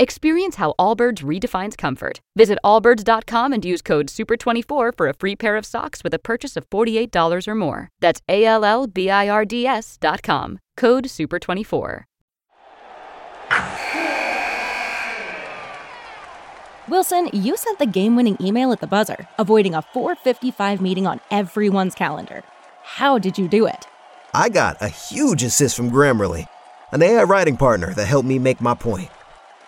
Experience how Allbirds redefines comfort. Visit allbirds.com and use code SUPER24 for a free pair of socks with a purchase of $48 or more. That's A L L B I R D S.com. Code SUPER24. Wilson, you sent the game winning email at the buzzer, avoiding a 455 meeting on everyone's calendar. How did you do it? I got a huge assist from Grammarly, an AI writing partner that helped me make my point.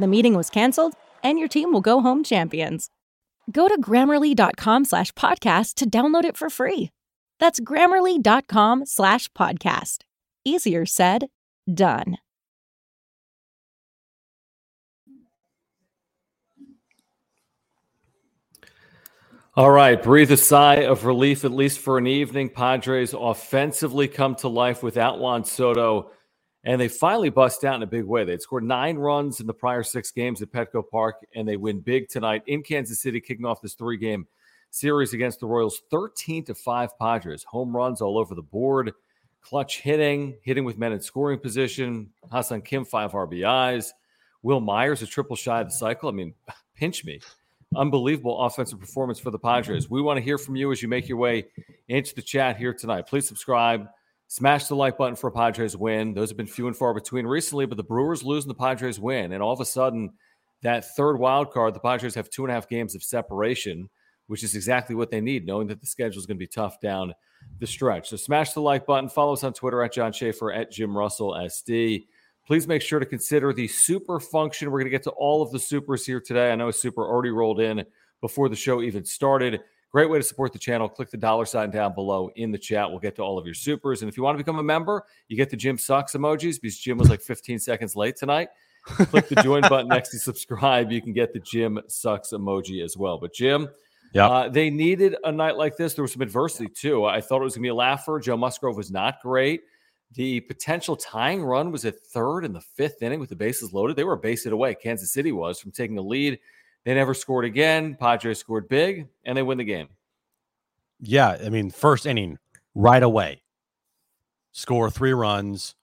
The meeting was canceled, and your team will go home champions. Go to grammarly.com slash podcast to download it for free. That's grammarly.com slash podcast. Easier said, done. All right, breathe a sigh of relief, at least for an evening. Padres offensively come to life without Juan Soto, and they finally bust out in a big way. They'd scored nine runs in the prior six games at Petco Park, and they win big tonight in Kansas City, kicking off this three game series against the Royals 13 to 5 Padres. Home runs all over the board, clutch hitting, hitting with men in scoring position. Ha-Seong Kim, five RBIs. Wil Myers, a triple shy of the cycle. I mean, pinch me unbelievable offensive performance for the Padres. We want to hear from you as you make your way into the chat here tonight. Please subscribe, smash the like button for a Padres win. Those have been few and far between recently, but the Brewers lose and the Padres win. And all of a sudden, that third wild card, the Padres have two and a half games of separation, which is exactly what they need, knowing that the schedule is going to be tough down the stretch. So smash the like button. Follow us on Twitter at John Schaefer, at Jim Russell SD please make sure to consider the super function. We're going to get to all of the supers here today. I know a super already rolled in before the show even started. Great way to support the channel. Click the dollar sign down below in the chat. We'll get to all of your supers. And if you want to become a member, you get the Jim Sucks emojis because Jim was like 15 seconds late tonight. Click the join button next to subscribe. You can get the Jim Sucks emoji as well. But Jim, yeah, uh, they needed a night like this. There was some adversity too. I thought it was going to be a laugher. Joe Musgrove was not great. The potential tying run was at third in the fifth inning with the bases loaded. They were a base hit away. Kansas City was from taking a lead. They never scored again. Padres scored big and they win the game. Yeah. I mean, first inning, right away, score three runs,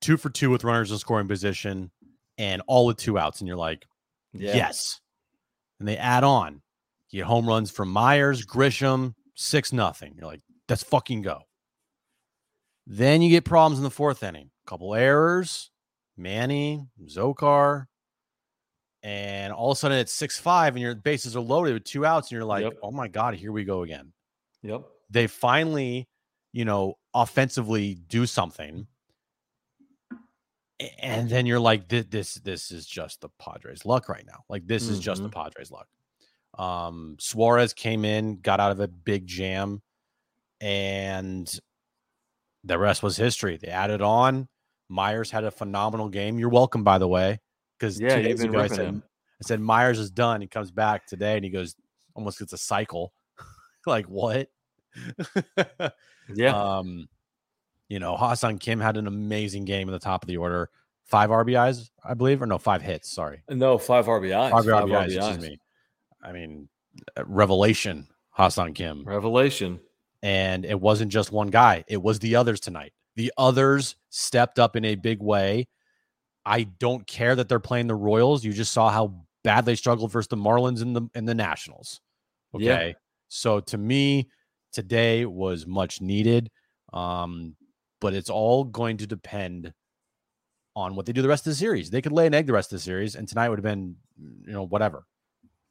two for two with runners in scoring position, and all with two outs. And you're like, yeah. yes. And they add on. You get home runs from Myers, Grisham, six nothing. You're like, let's fucking go. Then you get problems in the fourth inning. A couple errors, Manny, Zokar, and all of a sudden it's six five, and your bases are loaded with two outs, and you're like, yep. oh my god, here we go again. Yep. They finally, you know, offensively do something, and then you're like, this this this is just the Padres' luck right now. Like this mm-hmm. is just the mm-hmm. Padres' luck. Um, Suarez came in, got out of a big jam, and the rest was history. They added on. Myers had a phenomenal game. You're welcome, by the way, because yeah, two days ago I said, I said Myers is done. He comes back today and he goes almost gets a cycle. like what? yeah. Um, you know, Ha-Seong Kim had an amazing game in the top of the order. Five RBIs, I believe, or no, five hits. Sorry, no, five RBIs. Five, five RBIs, RBIs. Excuse me. I mean, uh, revelation. Ha-Seong Kim. Revelation. And it wasn't just one guy, it was the others tonight. The others stepped up in a big way. I don't care that they're playing the Royals. You just saw how bad they struggled versus the Marlins and the and the Nationals. Okay. Yeah. So to me, today was much needed. Um, but it's all going to depend on what they do the rest of the series. They could lay an egg the rest of the series, and tonight would have been, you know, whatever.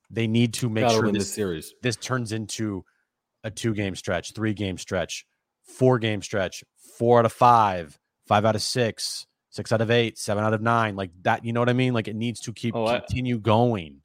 They need to make Gotta sure this this series. this turns into a two game stretch, three game stretch, four game stretch, four out of five, five out of six, six out of eight, seven out of nine, like that. You know what I mean? Like it needs to keep Oh, I- continue going.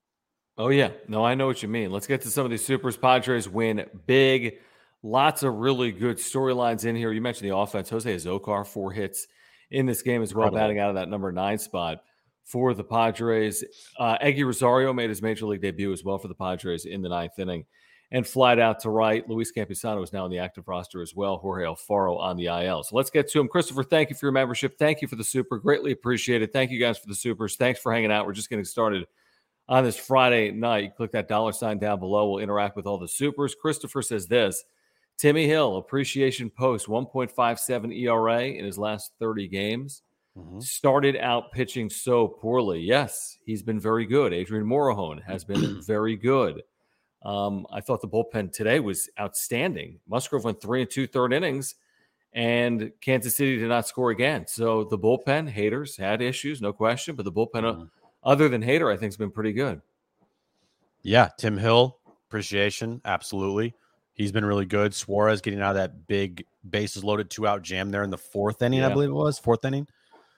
Oh yeah, no, I know what you mean. Let's get to some of these supers. Padres win big. Lots of really good storylines in here. You mentioned the offense. Jose Azocar four hits in this game as well, Incredible. batting out of that number nine spot for the Padres. Uh, Eguy Rosario made his major league debut as well for the Padres in the ninth inning, and flied out to right. Luis Campusano is now on the active roster as well. Jorge Alfaro on the IL. So let's get to him. Christopher, thank you for your membership. Thank you for the super. Greatly appreciated. Thank you guys for the supers. Thanks for hanging out. We're just getting started on this Friday night. Click that dollar sign down below. We'll interact with all the supers. Christopher says this Timmy Hill, appreciation post 1.57 ERA in his last 30 games. Mhm. Started out pitching so poorly. Yes, he's been very good. Adrian Morejon has been very good. Um, I thought the bullpen today was outstanding. Musgrove went three and two third innings, and Kansas City did not score again. So the bullpen haters had issues, no question, but the bullpen, uh, Mhm. other than hater, I think has been pretty good. Yeah, Tim Hill, appreciation, absolutely. He's been really good. Suarez getting out of that big bases loaded two out jam there in the fourth inning, I believe it was fourth inning.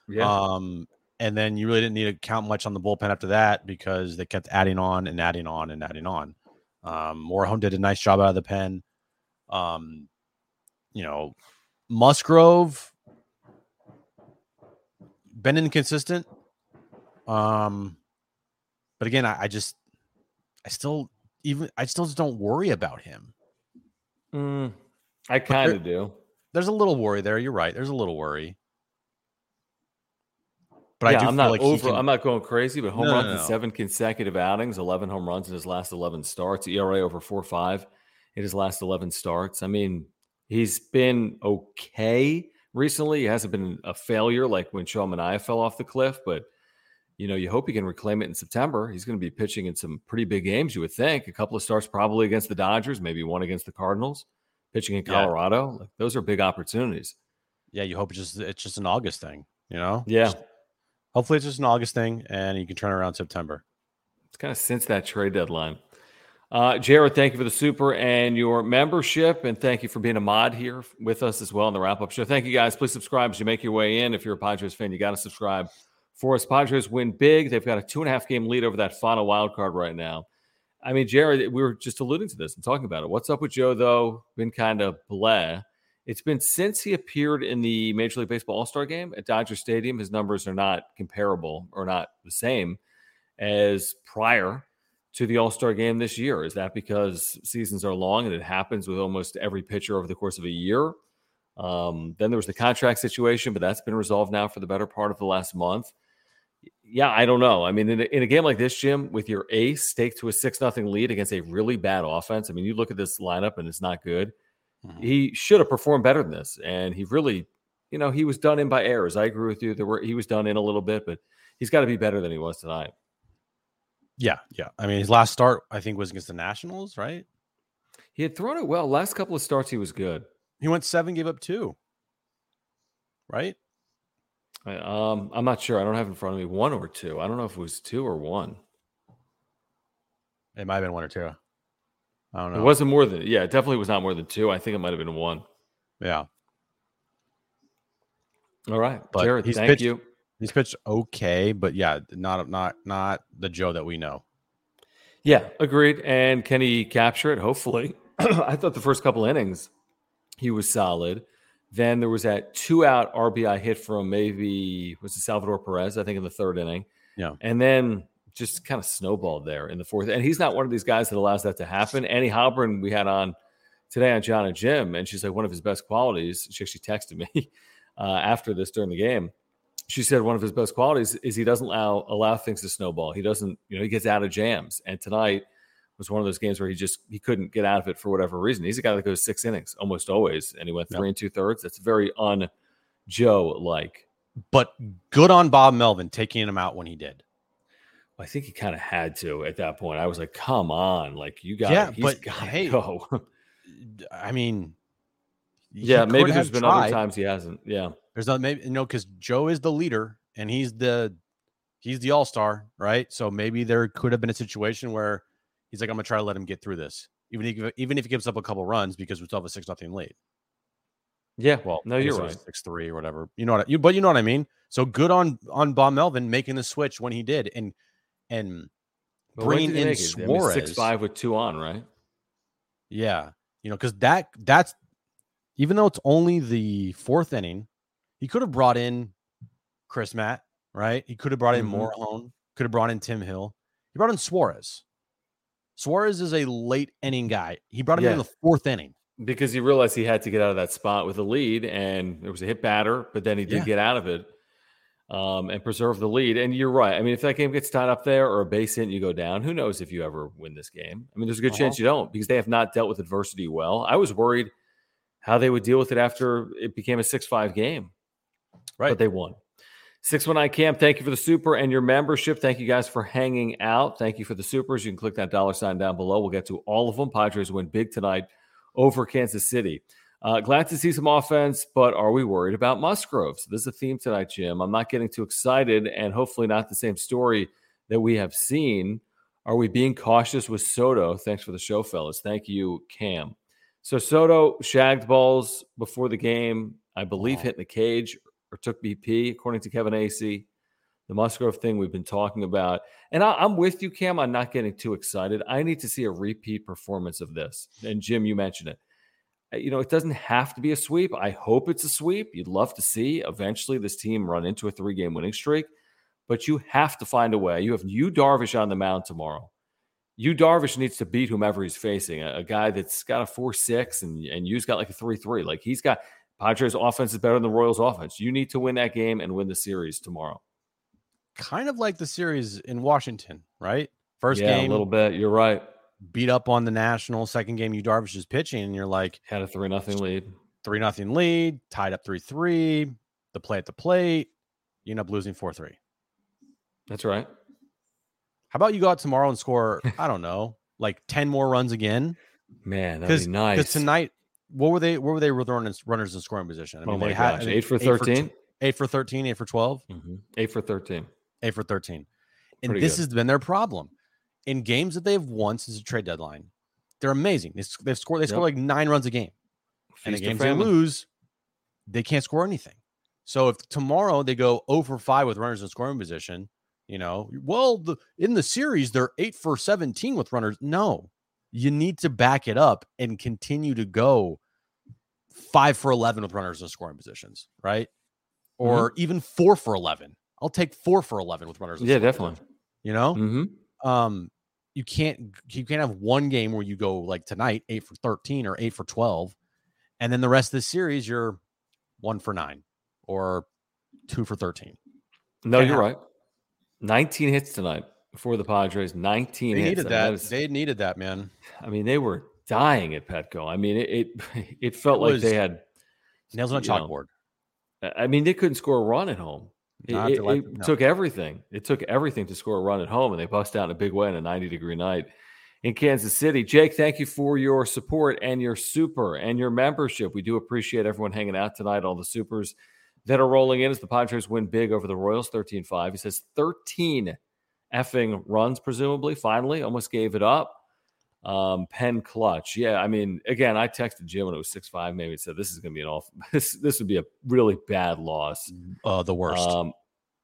Yeah. Um, and then you really didn't need to count much on the bullpen after that because they kept adding on and adding on and adding on. Um, Morejon did a nice job out of the pen. Um, you know, Musgrove been inconsistent. Um, but again, I, I just, I still, even, I still just don't worry about him. Mm, I kind of do. There's a little worry there. You're right. There's a little worry. But yeah, I do I'm feel not like over. can- I'm not going crazy, but home No, no, runs in seven consecutive outings, 11 home runs in his last 11 starts, ERA over four five in his last 11 starts. I mean, he's been okay recently. He hasn't been a failure like when Sean Manaea fell off the cliff, but you know, you hope he can reclaim it in September. He's going to be pitching in some pretty big games, you would think. A couple of starts probably against the Dodgers, maybe one against the Cardinals, pitching in Yeah. Colorado. Like those are big opportunities. yeah, you hope it's just it's just an August thing, you know? Yeah. Just- hopefully it's just an August thing and you can turn around September. It's kind of since that trade deadline. Uh, Jared, thank you for the super and your membership, and thank you for being a mod here with us as well in the wrap up show. Thank you guys. Please subscribe as you make your way in. If you're a Padres fan, you got to subscribe for us. Padres win big. They've got a two and a half game lead over that final wild card right now. I mean, Jared, we were just alluding to this and talking about it. What's up with Joe, though? Been kind of bleh. It's been since he appeared in the Major League Baseball All Star game at Dodger Stadium. His numbers are not comparable or not the same as prior to the All Star game this year. Is that because seasons are long and it happens with almost every pitcher over the course of a year? Um, then there was the contract situation, but that's been resolved now for the better part of the last month. Yeah, I don't know. I mean, in a, in a game like this, Jim, with your ace staked to a six nothing lead against a really bad offense, I mean, you look at this lineup and it's not good. Mhm. He should have performed better than this, and he really, you know, he was done in by errors. I agree with you. There were he was done in a little bit, but he's got to be better than he was tonight. Yeah, yeah. I mean, his last start I think was against the Nationals, right? He had thrown it well. Last couple of starts, he was good. He went seven, gave up two. Right? I, um, I'm not sure. I don't have in front of me one or two. I don't know if it was two or one. It might have been one or two. I don't know. It wasn't more than yeah. It definitely was not more than two. I think it might have been one. yeah. All right, But Jared. Thank pitched- you. He's pitched okay, but yeah, not not not the Joe that we know. Yeah, agreed. And can he capture it? Hopefully. I thought the first couple innings he was solid. Then there was that two out RBI hit from maybe was it Salvador Perez, I think, in the third inning. Yeah. And then just kind of snowballed there in the fourth. And he's not one of these guys that allows that to happen. Annie Heilbrunn, we had on today on John and Jim, and she's like one of his best qualities. She actually texted me uh, after this during the game. She said one of his best qualities is he doesn't allow allow things to snowball. He doesn't, you know, he gets out of jams. And tonight was one of those games where he just he couldn't get out of it for whatever reason. He's a guy that goes six innings almost always, and he went Yep. three and two thirds. That's very un Joe like. But good on Bob Melvin taking him out when he did. I think he kind of had to at that point. I was like, come on, like you got Yeah, he's but got to hey, go. I mean, yeah, maybe there's been tried. other times he hasn't. Yeah. There's not maybe you know because Joe is the leader and he's the he's the all star, right? So maybe there could have been a situation where he's like, I'm gonna try to let him get through this, even if even if he gives up a couple runs because we still have a six nothing lead. Yeah, Well, no, you're right. six three or whatever. You know what? I- You but you know what I mean. So good on on Bob Melvin making the switch when he did, and and But bringing in make it? I mean, Suarez. six five with two on, right? Yeah, you know, because that that's even though it's only the fourth inning, he could have brought in Chris Matt, right? He could have brought in Mhm. Morejon, could have brought in Tim Hill. He brought in Suarez. Suarez is a late inning guy. He brought him in Yeah. in the fourth inning. because he realized he had to get out of that spot with a lead, and it was a hit batter, but then he did Yeah. get out of it um, and preserve the lead. And you're right. I mean, if that game gets tied up there or a base hit, and you go down. Who knows if you ever win this game? I mean, there's a good Uh-huh. chance you don't because they have not dealt with adversity well. I was worried how they would deal with it after it became a six-five game, Right. but they won. 619 Camp, thank you for the super and your membership. Thank you guys for hanging out. Thank you for the supers. You can click that dollar sign down below. We'll get to all of them. Padres win big tonight over Kansas City. Uh, glad to see some offense, but are we worried about Musgrove? So this is a theme tonight, Jim. I'm not getting too excited, and hopefully not the same story that we have seen. Are we being cautious with Soto? Thanks for the show, fellas. Thank you, Cam. So Soto shagged balls before the game, I believe, Wow. hit in the cage or took BP, according to Kevin Acee. The Musgrove thing we've been talking about. And I, I'm with you, Cam. I'm not getting too excited. I need to see a repeat performance of this. And Jim, you mentioned it. Uh, You know, it doesn't have to be a sweep. I hope it's a sweep. You'd love to see eventually this team run into a three game winning streak, but you have to find a way. You have you Darvish on the mound tomorrow. Yu Darvish needs to beat whomever he's facing, a, a guy that's got a four six and and you's got like a three three. Like he's got Padres offense is better than the Royals offense. You need to win that game and win the series tomorrow. Kind of like the series in Washington, right? First yeah, game, a little bit. You're right. Beat up on the National. Second game, Yu Darvish is pitching, and you're like Had a three nothing lead. three nothing lead, tied up three three. The play at the plate, you end up losing four three. That's right. How about you go out tomorrow and score? I don't know, like ten more runs again. Man, that'd Because be nice. tonight, what were they? What were they with runners, runners in scoring position? I oh my they had- I think eight for tw- thirteen. eight for thirteen, eight for twelve, Mhm. Eight for thirteen. eight for thirteen. And Pretty this good. has been their problem in games that they've won since the trade deadline. They're amazing. They, they've scored. They score Yep. like nine runs a game. and the games they lose, they can't score anything. So if tomorrow they go 0 for 5 with runners in scoring position, you know, well, the, in the series they're 8 for 17 with runners. No, you need to back it up and continue to go 5 for 11 with runners in scoring positions, right? Mm-hmm. Or even 4 for 11. I'll take 4 for 11 with runners. in Yeah, definitely. position, You know, hmm um, you can't you can't have one game where you go like tonight eight for thirteen or eight for twelve, and then the rest of the series you're one for nine or two for thirteen. No, Can't you're happen. right. 19 hits tonight for the Padres. 19 They hits. needed I mean, that. is- They needed that, man. I mean, they were dying at Petco. I mean, it it, it felt It like they had. Nails on a you know, chalkboard. I mean, they couldn't score a run at home. It, it- it no. took everything. It took everything to score a run at home, and they bust out in a big way on a 90 degree night in Kansas City. Jake, thank you for your support and your super and your membership. We do appreciate everyone hanging out tonight, all the supers that are rolling in as the Padres win big over the Royals 13 5. He says 13 effing runs, presumably, finally, almost gave it up. Um, pen clutch. Yeah, I mean, again, I texted Jim when it was 6 5, maybe said this is going to be an off this, this would be a really bad loss. Uh, the worst. Um,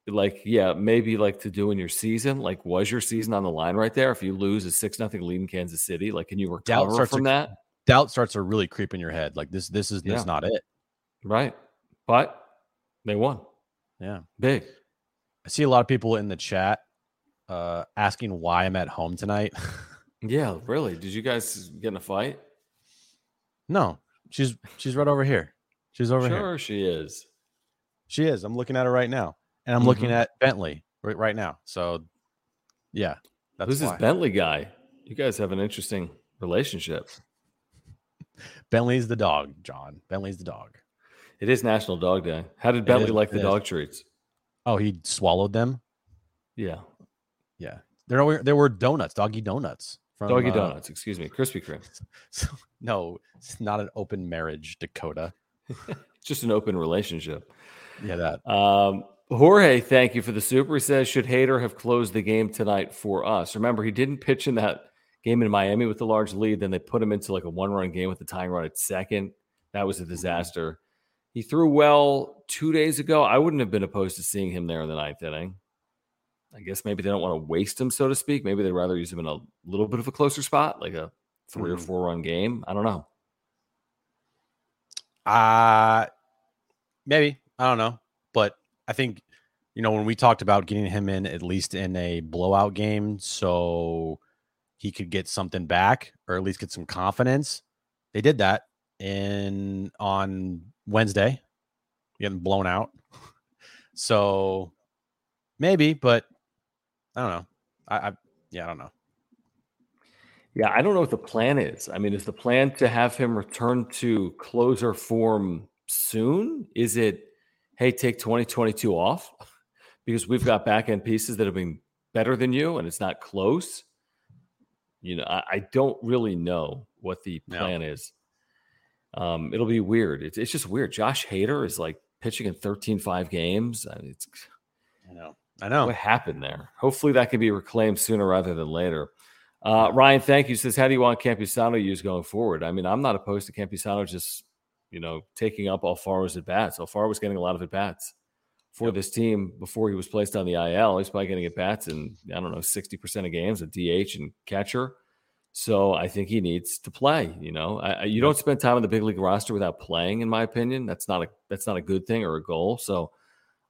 like, yeah, maybe like to do in your season. Like, was your season on the line right there? If you lose a six nothing lead in Kansas City, like, can you Doubt recover starts from to- that? Doubt starts to really creep in your head. Like this, this is Yeah. this not it. Right. But they won Yeah. big. I see a lot of people in the chat uh asking why I'm at home tonight. Yeah, really. Did you guys get in a fight? no, she's she's right over here. She's over sure, here. Sure, she is. She is. I'm looking at her right now, and I'm looking Mhm. at Bentley right, right now. So, yeah, that's Who's why. this Bentley guy? You guys have an interesting relationship. Bentley's the dog, John. Bentley's the dog. It is National Dog Day. How did Bentley is, like the is. dog treats? Oh, he swallowed them. Yeah, Yeah, there were there were donuts, doggy donuts. From, doggy uh, donuts. Excuse me, Krispy Kreme. so- no, it's not an open marriage, Dakota. Just an open relationship. Yeah, that. Um, Jorge, thank you for the super. He says, should Hader have closed the game tonight for us? Remember, he didn't pitch in that game in Miami with the large lead. Then they put him into like a one run game with the tying run at second. That was a disaster. He threw well two days ago. I wouldn't have been opposed to seeing him there in the ninth inning. I guess maybe they don't want to waste him, so to speak. Maybe they'd rather use him in a little bit of a closer spot, like a 3 mm-hmm. or four run game. I don't know. Uh maybe. I don't know. But I think, you know, when we talked about getting him in at least in a blowout game so he could get something back or at least get some confidence, they did that in on Wednesday, getting blown out. so maybe, but I don't know. I, I yeah, I don't know. Yeah, I don't know what the plan is. I mean, is the plan to have him return to closer form soon? Is it, hey, take 2022 off because we've got back end pieces that have been better than you and it's not close? You know, I, I don't really know what the plan no. is. Um, it'll be weird. It's, it's just weird. Josh Hader is like pitching in 13 5 games. I mean, it's, I know. I know. What happened there? Hopefully that can be reclaimed sooner rather than later. Uh, Ryan, thank you. Says, how do you want Campusano used going forward? I mean, I'm not opposed to Campusano just, you know, taking up Alfaro's at bats. Alfaro was getting a lot of at bats for yep. this team before he was placed on the IL. He's probably getting at bats in, I don't know, 60% of games, at DH and catcher. So I think he needs to play. You know, I, you don't spend time on the big league roster without playing, in my opinion. That's not a that's not a good thing or a goal. So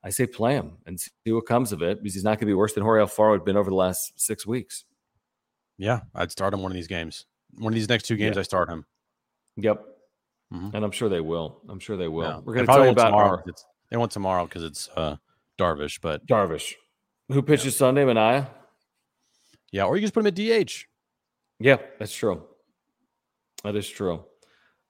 I say play him and see what comes of it because he's not going to be worse than Jorge Alfaro had been over the last six weeks. Yeah, I'd start him one of these games. One of these next two games, I start him. Yep. Mm-hmm. And I'm sure they will. I'm sure they will. Yeah. We're going to talk about tomorrow. Our... they want tomorrow because it's uh, Darvish, but Darvish, who pitches yeah. Sunday, Manaea. Yeah, or you just put him at DH. Yeah, that's true. That is true.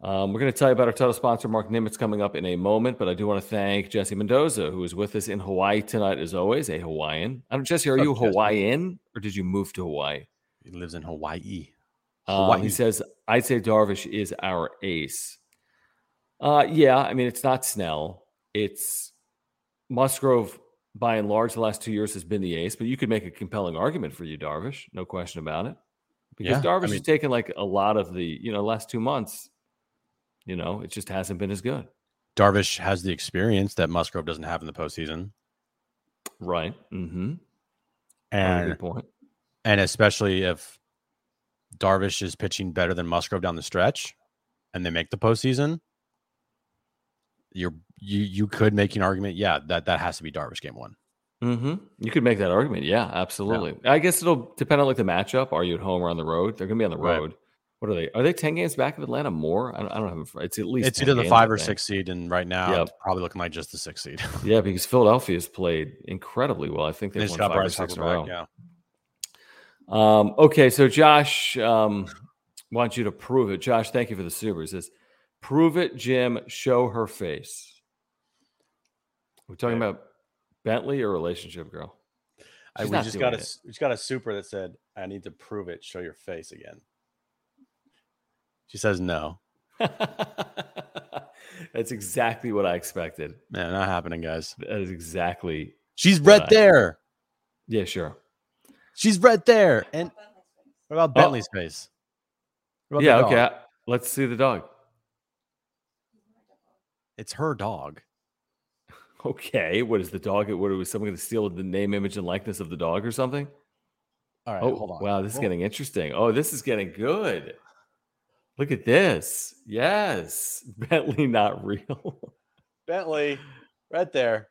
Um, we're going to tell you about our title sponsor, Mark Nimitz, coming up in a moment. But I do want to thank Jesse Mendoza, who is with us in Hawaii tonight, as always, a Hawaiian. I don't, Jesse, are oh, you Hawaiian or did you move to Hawaii? He lives in Hawaii. Hawaii. Um, he says, I'd say Darvish is our ace. Uh, yeah, I mean, it's not Snell. It's Musgrove, by and large, the last two years has been the ace, but you could make a compelling argument for you, Darvish. No question about it. Because yeah, Darvish I mean, has taken like a lot of the, you know, last two months, you know, it just hasn't been as good. Darvish has the experience that Musgrove doesn't have in the postseason. Right. Mm-hmm. And good point and especially if Darvish is pitching better than Musgrove down the stretch, and they make the postseason, you're you you could make an argument. Yeah, that that has to be Darvish game one. Mm-hmm. You could make that argument. Yeah, absolutely. Yeah. I guess it'll depend on like the matchup. Are you at home or on the road? They're going to be on the road. Right. What are they? Are they ten games back of Atlanta more? I don't, I don't have. It's at least it's either the five or six seed, and right now yep. it's probably looking like just the six seed. yeah, because Philadelphia has played incredibly well. I think they've won five or six in a row. Yeah. Um, okay, so Josh um, wants you to prove it. Josh, thank you for the super. He says, "Prove it, Jim. Show her face." We're talking about Bentley or relationship girl. I, we just got a it. we just got a super that said, "I need to prove it. Show your face again." She says no. That's exactly what I expected. Man, not happening, guys. That is exactly. She's right I, there. Yeah, sure. She's right there. And what about. Bentley's oh. face? Yeah, okay. Let's see the dog. It's her dog. Okay. What is the dog? What was someone going to steal the name, image, and likeness of the dog or something? All right. Oh, hold on. Wow, this is getting interesting. Oh, this is getting good. Look at this. Yes. Bentley, not real. Bentley, right there.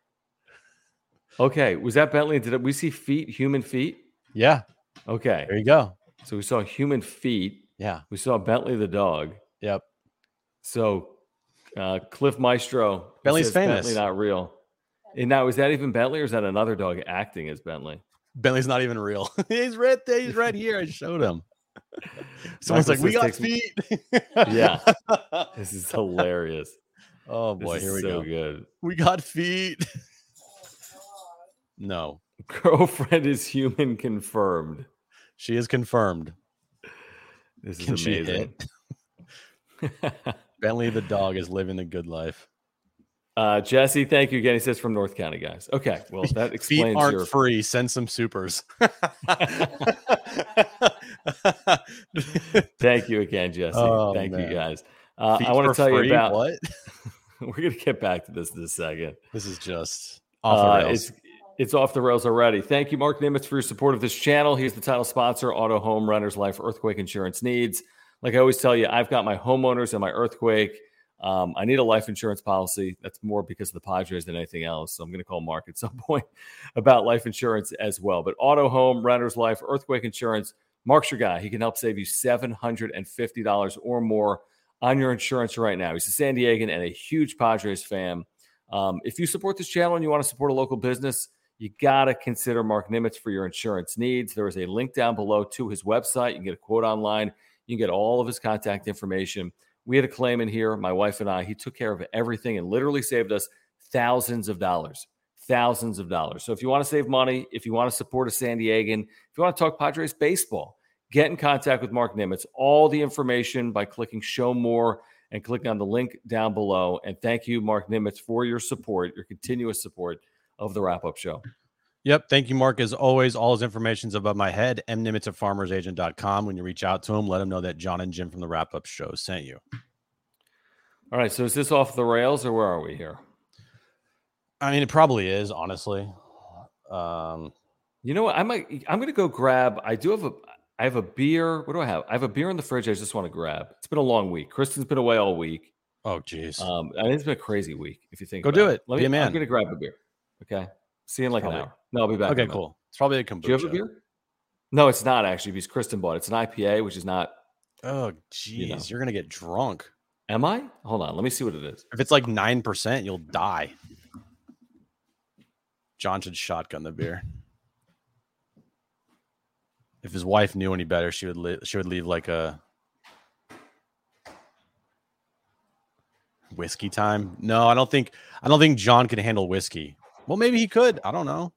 Okay. Was that Bentley? Did we see feet, human feet? Yeah. Okay. There you go. So we saw human feet. Yeah. We saw Bentley the dog. Yep. So uh, Cliff Maestro. Bentley's famous. Bentley not real. And now is that even Bentley or is that another dog acting as Bentley? Bentley's not even real. he's right there. He's right here. I showed him. Someone's Michael like, "We got feet." yeah, this is hilarious. Oh boy, here we so go. Good. We got feet. no, Girlfriend is human confirmed. She is confirmed. This is Can amazing. Bentley the dog is living the good life. Uh, Jesse, thank you again. He says from North County, guys. Okay, well that explains Feet aren't your. free. Send some supers. thank you again, Jesse. Oh, thank man. you guys. Uh, I want to tell you about. what? We're gonna get back to this in a second. This is just off the Uh, rails. it's it's off the rails already. Thank you, Mark Nimitz, for your support of this channel. He's the title sponsor, Auto Home Runners Life Earthquake Insurance Needs. Like I always tell you, I've got my homeowners and my earthquake. Um, I need a life insurance policy. That's more because of the Padres than anything else. So I'm going to call Mark at some point about life insurance as well. But Auto Home Renters Life Earthquake Insurance, Mark's your guy. He can help save you $750 or more on your insurance right now. He's a San Diegan and a huge Padres fan. Um, if you support this channel and you want to support a local business, you got to consider Mark Nimitz for your insurance needs. There is a link down below to his website. You can get a quote online. You can get all of his contact information. We had a claim in here, my wife and I. He took care of everything and literally saved us thousands of dollars. Thousands of dollars. So if you want to save money, if you want to support a San Diegan, if you want to talk Padres baseball, get in contact with Mark Nimitz. All the information by clicking show more and clicking on the link down below. And thank you, Mark Nimitz, for your support, your continuous support of the wrap up show. Yep. Thank you, Mark. As always, all his information's above my head. mnimitz at farmersagent.com. When you reach out to him, let him know that John and Jim from the wrap up show sent you. All right. So is this off the rails or where are we here? I mean, it probably is, honestly. Um, You know what? I might I'm gonna go grab. I do have a I have a beer. What do I have? I have a beer in the fridge I just want to grab. It's been a long week. Kristen's been away all week. oh, jeez. Um, and it's been a crazy week if you think Go do it. Let Be me, a man. I'm gonna grab a beer. Okay. See you in like Probably- an hour. No, I'll be back. okay, cool. It's probably a kombucha. Do you have a beer? No, it's not actually because Kristen bought it. It's an IPA, which is not. Oh, jeez. You know. You're going to get drunk. Am I? Hold on. Let me see what it is. If it's like 9%, you'll die. John should shotgun the beer. If his wife knew any better, she would li- she would leave like a whiskey time. No, I don't think I don't think John can handle whiskey. Well, maybe he could. I don't know.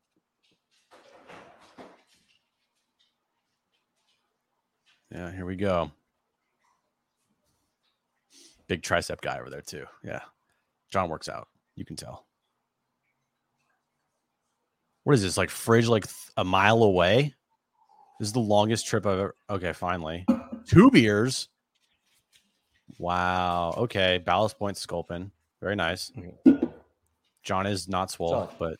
Yeah, here we go. Big tricep guy over there too. Yeah. John works out. You can tell. What is this? Like fridge like th- a mile away? This is the longest trip I've ever Okay, finally. Two beers. Wow. Okay. Ballast Point Sculpin. Very nice. John is not swole, but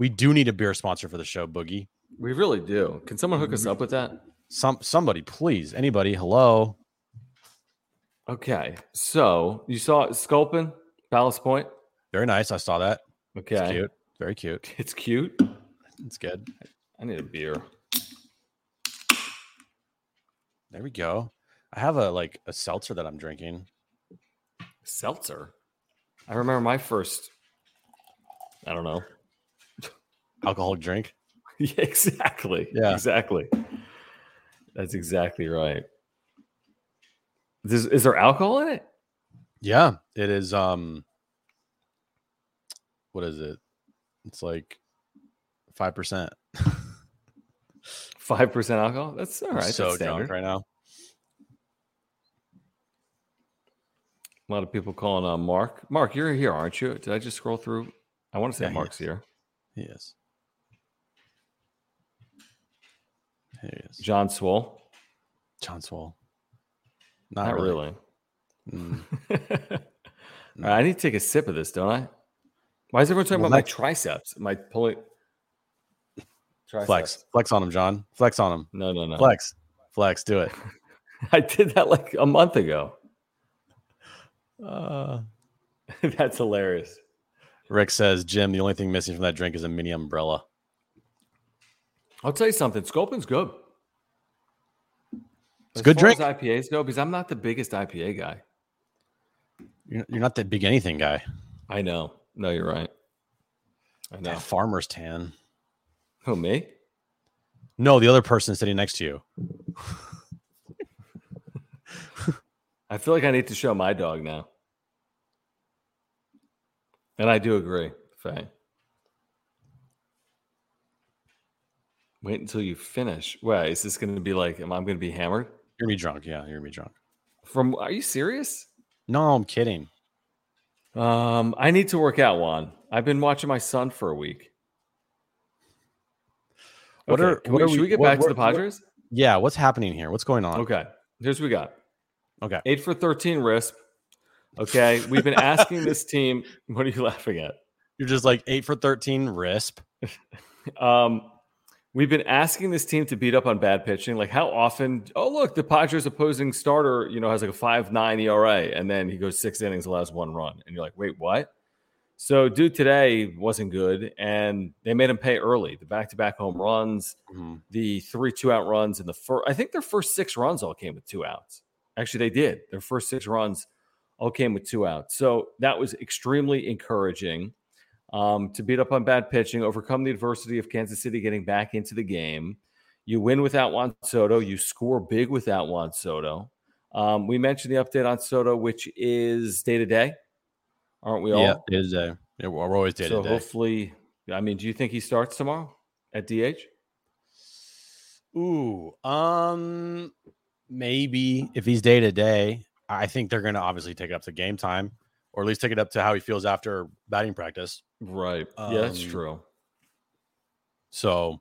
we do need a beer sponsor for the show, Boogie. We really do. Can someone hook us up with that? Some somebody, please. Anybody. Hello. Okay. So you saw Sculpin, Ballast Point. Very nice. I saw that. Okay. Very cute. It's cute. It's good. I need a beer. There we go. I have a like a seltzer that I'm drinking. Seltzer. I remember my first. I don't know. Alcoholic drink. yeah, exactly. Yeah. Exactly. That's exactly right. Is, is there alcohol in it? Yeah, it is. Um, what is it? It's like five percent. Five percent alcohol. That's all right. so that's drunk right now. A lot of people calling on Mark. Mark, you're here, aren't you? Did I just scroll through? I want to say Yeah, Mark's is. here. Yes. Here he is. John Swole. John Swole. Not, Not, really. Mm. All right, I need to take a sip of this, don't I? Why is everyone talking Well, about my triceps? My pulling triceps. Flex. Flex on him, John. Flex on him. No, no, no. Flex. Flex. Do it. I did that like a month ago. Uh, That's hilarious. Rick says, Jim, the only thing missing from that drink is a mini umbrella. I'll tell you something. Sculpin's good. It's a As good drink. As IPAs go, because I'm not the biggest IPA guy. You're, you're not that big anything guy. I know. No, you're right. I know. That farmer's tan. Who me? No, the other person sitting next to you. I feel like I need to show my dog now. And I do agree, Faye. Wait until you finish. Wait, is this going to be like, am I going to be hammered? You're gonna be drunk. Yeah, you're gonna be drunk. From, are you serious? No, I'm kidding. Um, I need to work out, Juan. I've been watching my son for a week. What Okay, are- what we- are should we- we get what- back to the Padres? Yeah, what's happening here? What's going on? Okay, here's what we got. Okay. Eight for 13 RISP. Okay, we've been asking this team. What are you laughing at? You're just like eight for 13 RISP. Um, we've been asking this team to beat up on bad pitching. Like, how often? Oh, look, the Padres opposing starter, you know, has like a five nine ERA, and then he goes six innings, allows one run, and you're like, wait, what? So, dude, today wasn't good, and they made him pay early. The back to back home runs, Mhm. the three two out runs, and the first. I think their first six runs all came with two outs. Actually, they did. Their first six runs all came with two outs. So that was extremely encouraging um, to beat up on bad pitching, overcome the adversity of Kansas City getting back into the game. You win without Juan Soto. You score big without Juan Soto. Um, we mentioned the update on Soto, which is day to day, aren't we all? Yeah, is a. Yeah, we're always day to day. So hopefully, I mean, do you think he starts tomorrow at DH? Ooh, um, maybe if he's day to day, I think they're going to obviously take it up to game time, or at least take it up to how he feels after batting practice. Right. yeah, that's Um, true. So,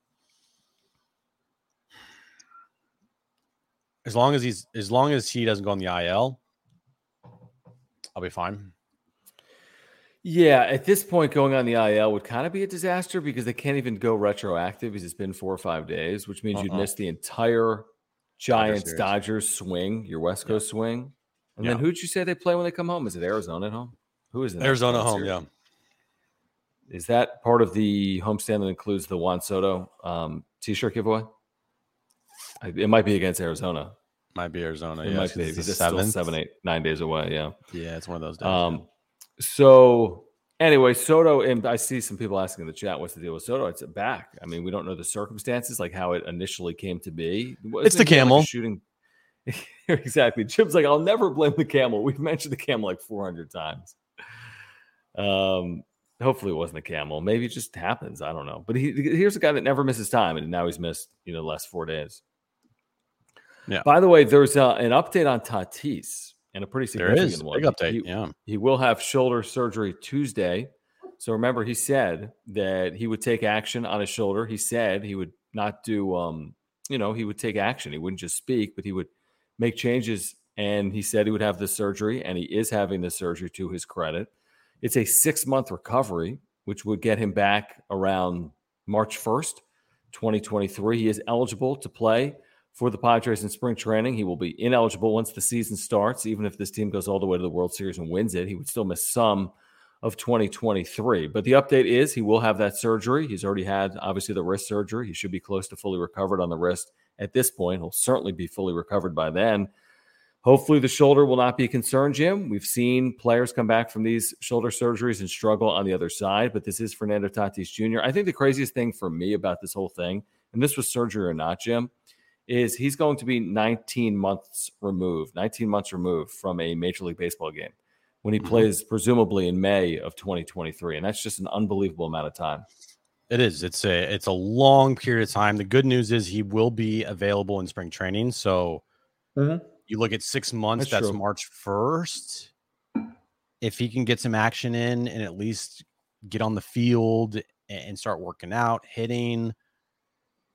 as long as he's as long as he doesn't go on the IL, I'll be fine. Yeah, at this point, going on the IL would kind of be a disaster because they can't even go retroactive because it's been four or five days, which means you'd Uh-uh. miss the entire Giants. Dodgers swing, your West Coast swing. And then who'd you say they play when they come home? Is it Arizona at home? Who is it? Arizona home, yeah. Is that part of the homestand that includes the Juan Soto um, t-shirt giveaway? It might be against Arizona. Might be Arizona. It yeah, might be. it's It's still seven, eight, nine days away. Yeah. Yeah, it's one of those days. Um, so anyway, Soto, and I see some people asking in the chat, what's the deal with Soto? It's back. I mean, we don't know the circumstances, like how it initially came to be. Wasn't It's the it like camel. shooting. exactly. Chip's like, I'll never blame the camel. We've mentioned the camel like 400 times. Um, hopefully it wasn't a camel. Maybe it just happens. I don't know. But he, here's a guy that never misses time, and now he's missed, you know, the last four days. Yeah. By the way, there's uh, an update on Tatis and a pretty there significant is one. big update. He- yeah, he will have shoulder surgery Tuesday. So remember, he said that he would take action on his shoulder. He said he would not do, um, you know, he would take action. He wouldn't just speak, but he would make changes. And he said he would have the surgery, and he is having the surgery to his credit. It's a six month recovery, which would get him back around March 1st, 2023. He is eligible to play for the Padres in spring training. He will be ineligible once the season starts. Even if this team goes all the way to the World Series and wins it, he would still miss some of 2023. But the update is he will have that surgery. He's already had, obviously, the wrist surgery. He should be close to fully recovered on the wrist at this point. He'll certainly be fully recovered by then. Hopefully, the shoulder will not be a concern, Jim. We've seen players come back from these shoulder surgeries and struggle on the other side, but this is Fernando Tatis Jr. I think the craziest thing for me about this whole thing, and this was surgery or not, Jim, is he's going to be 19 months removed, 19 months removed from a Major League Baseball game when he Mhm. plays presumably in May of 2023. And that's just an unbelievable amount of time. it is. It's a it's a long period of time. The good news is he will be available in spring training. So you look at six months. That's That's. March first. If he can get some action in and at least get on the field and start working out, hitting,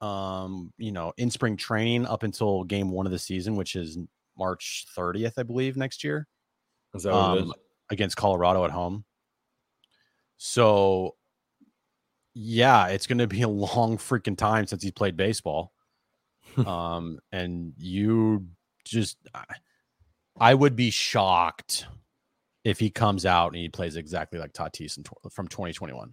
um, you know, in spring training up until game one of the season, which is March 30th, I believe, next year um, is? against Colorado at home. So, yeah, it's going to be a long freaking time since he's played baseball. um, and you just, I- would be shocked if he comes out and he plays exactly like Tatis in, from 2021.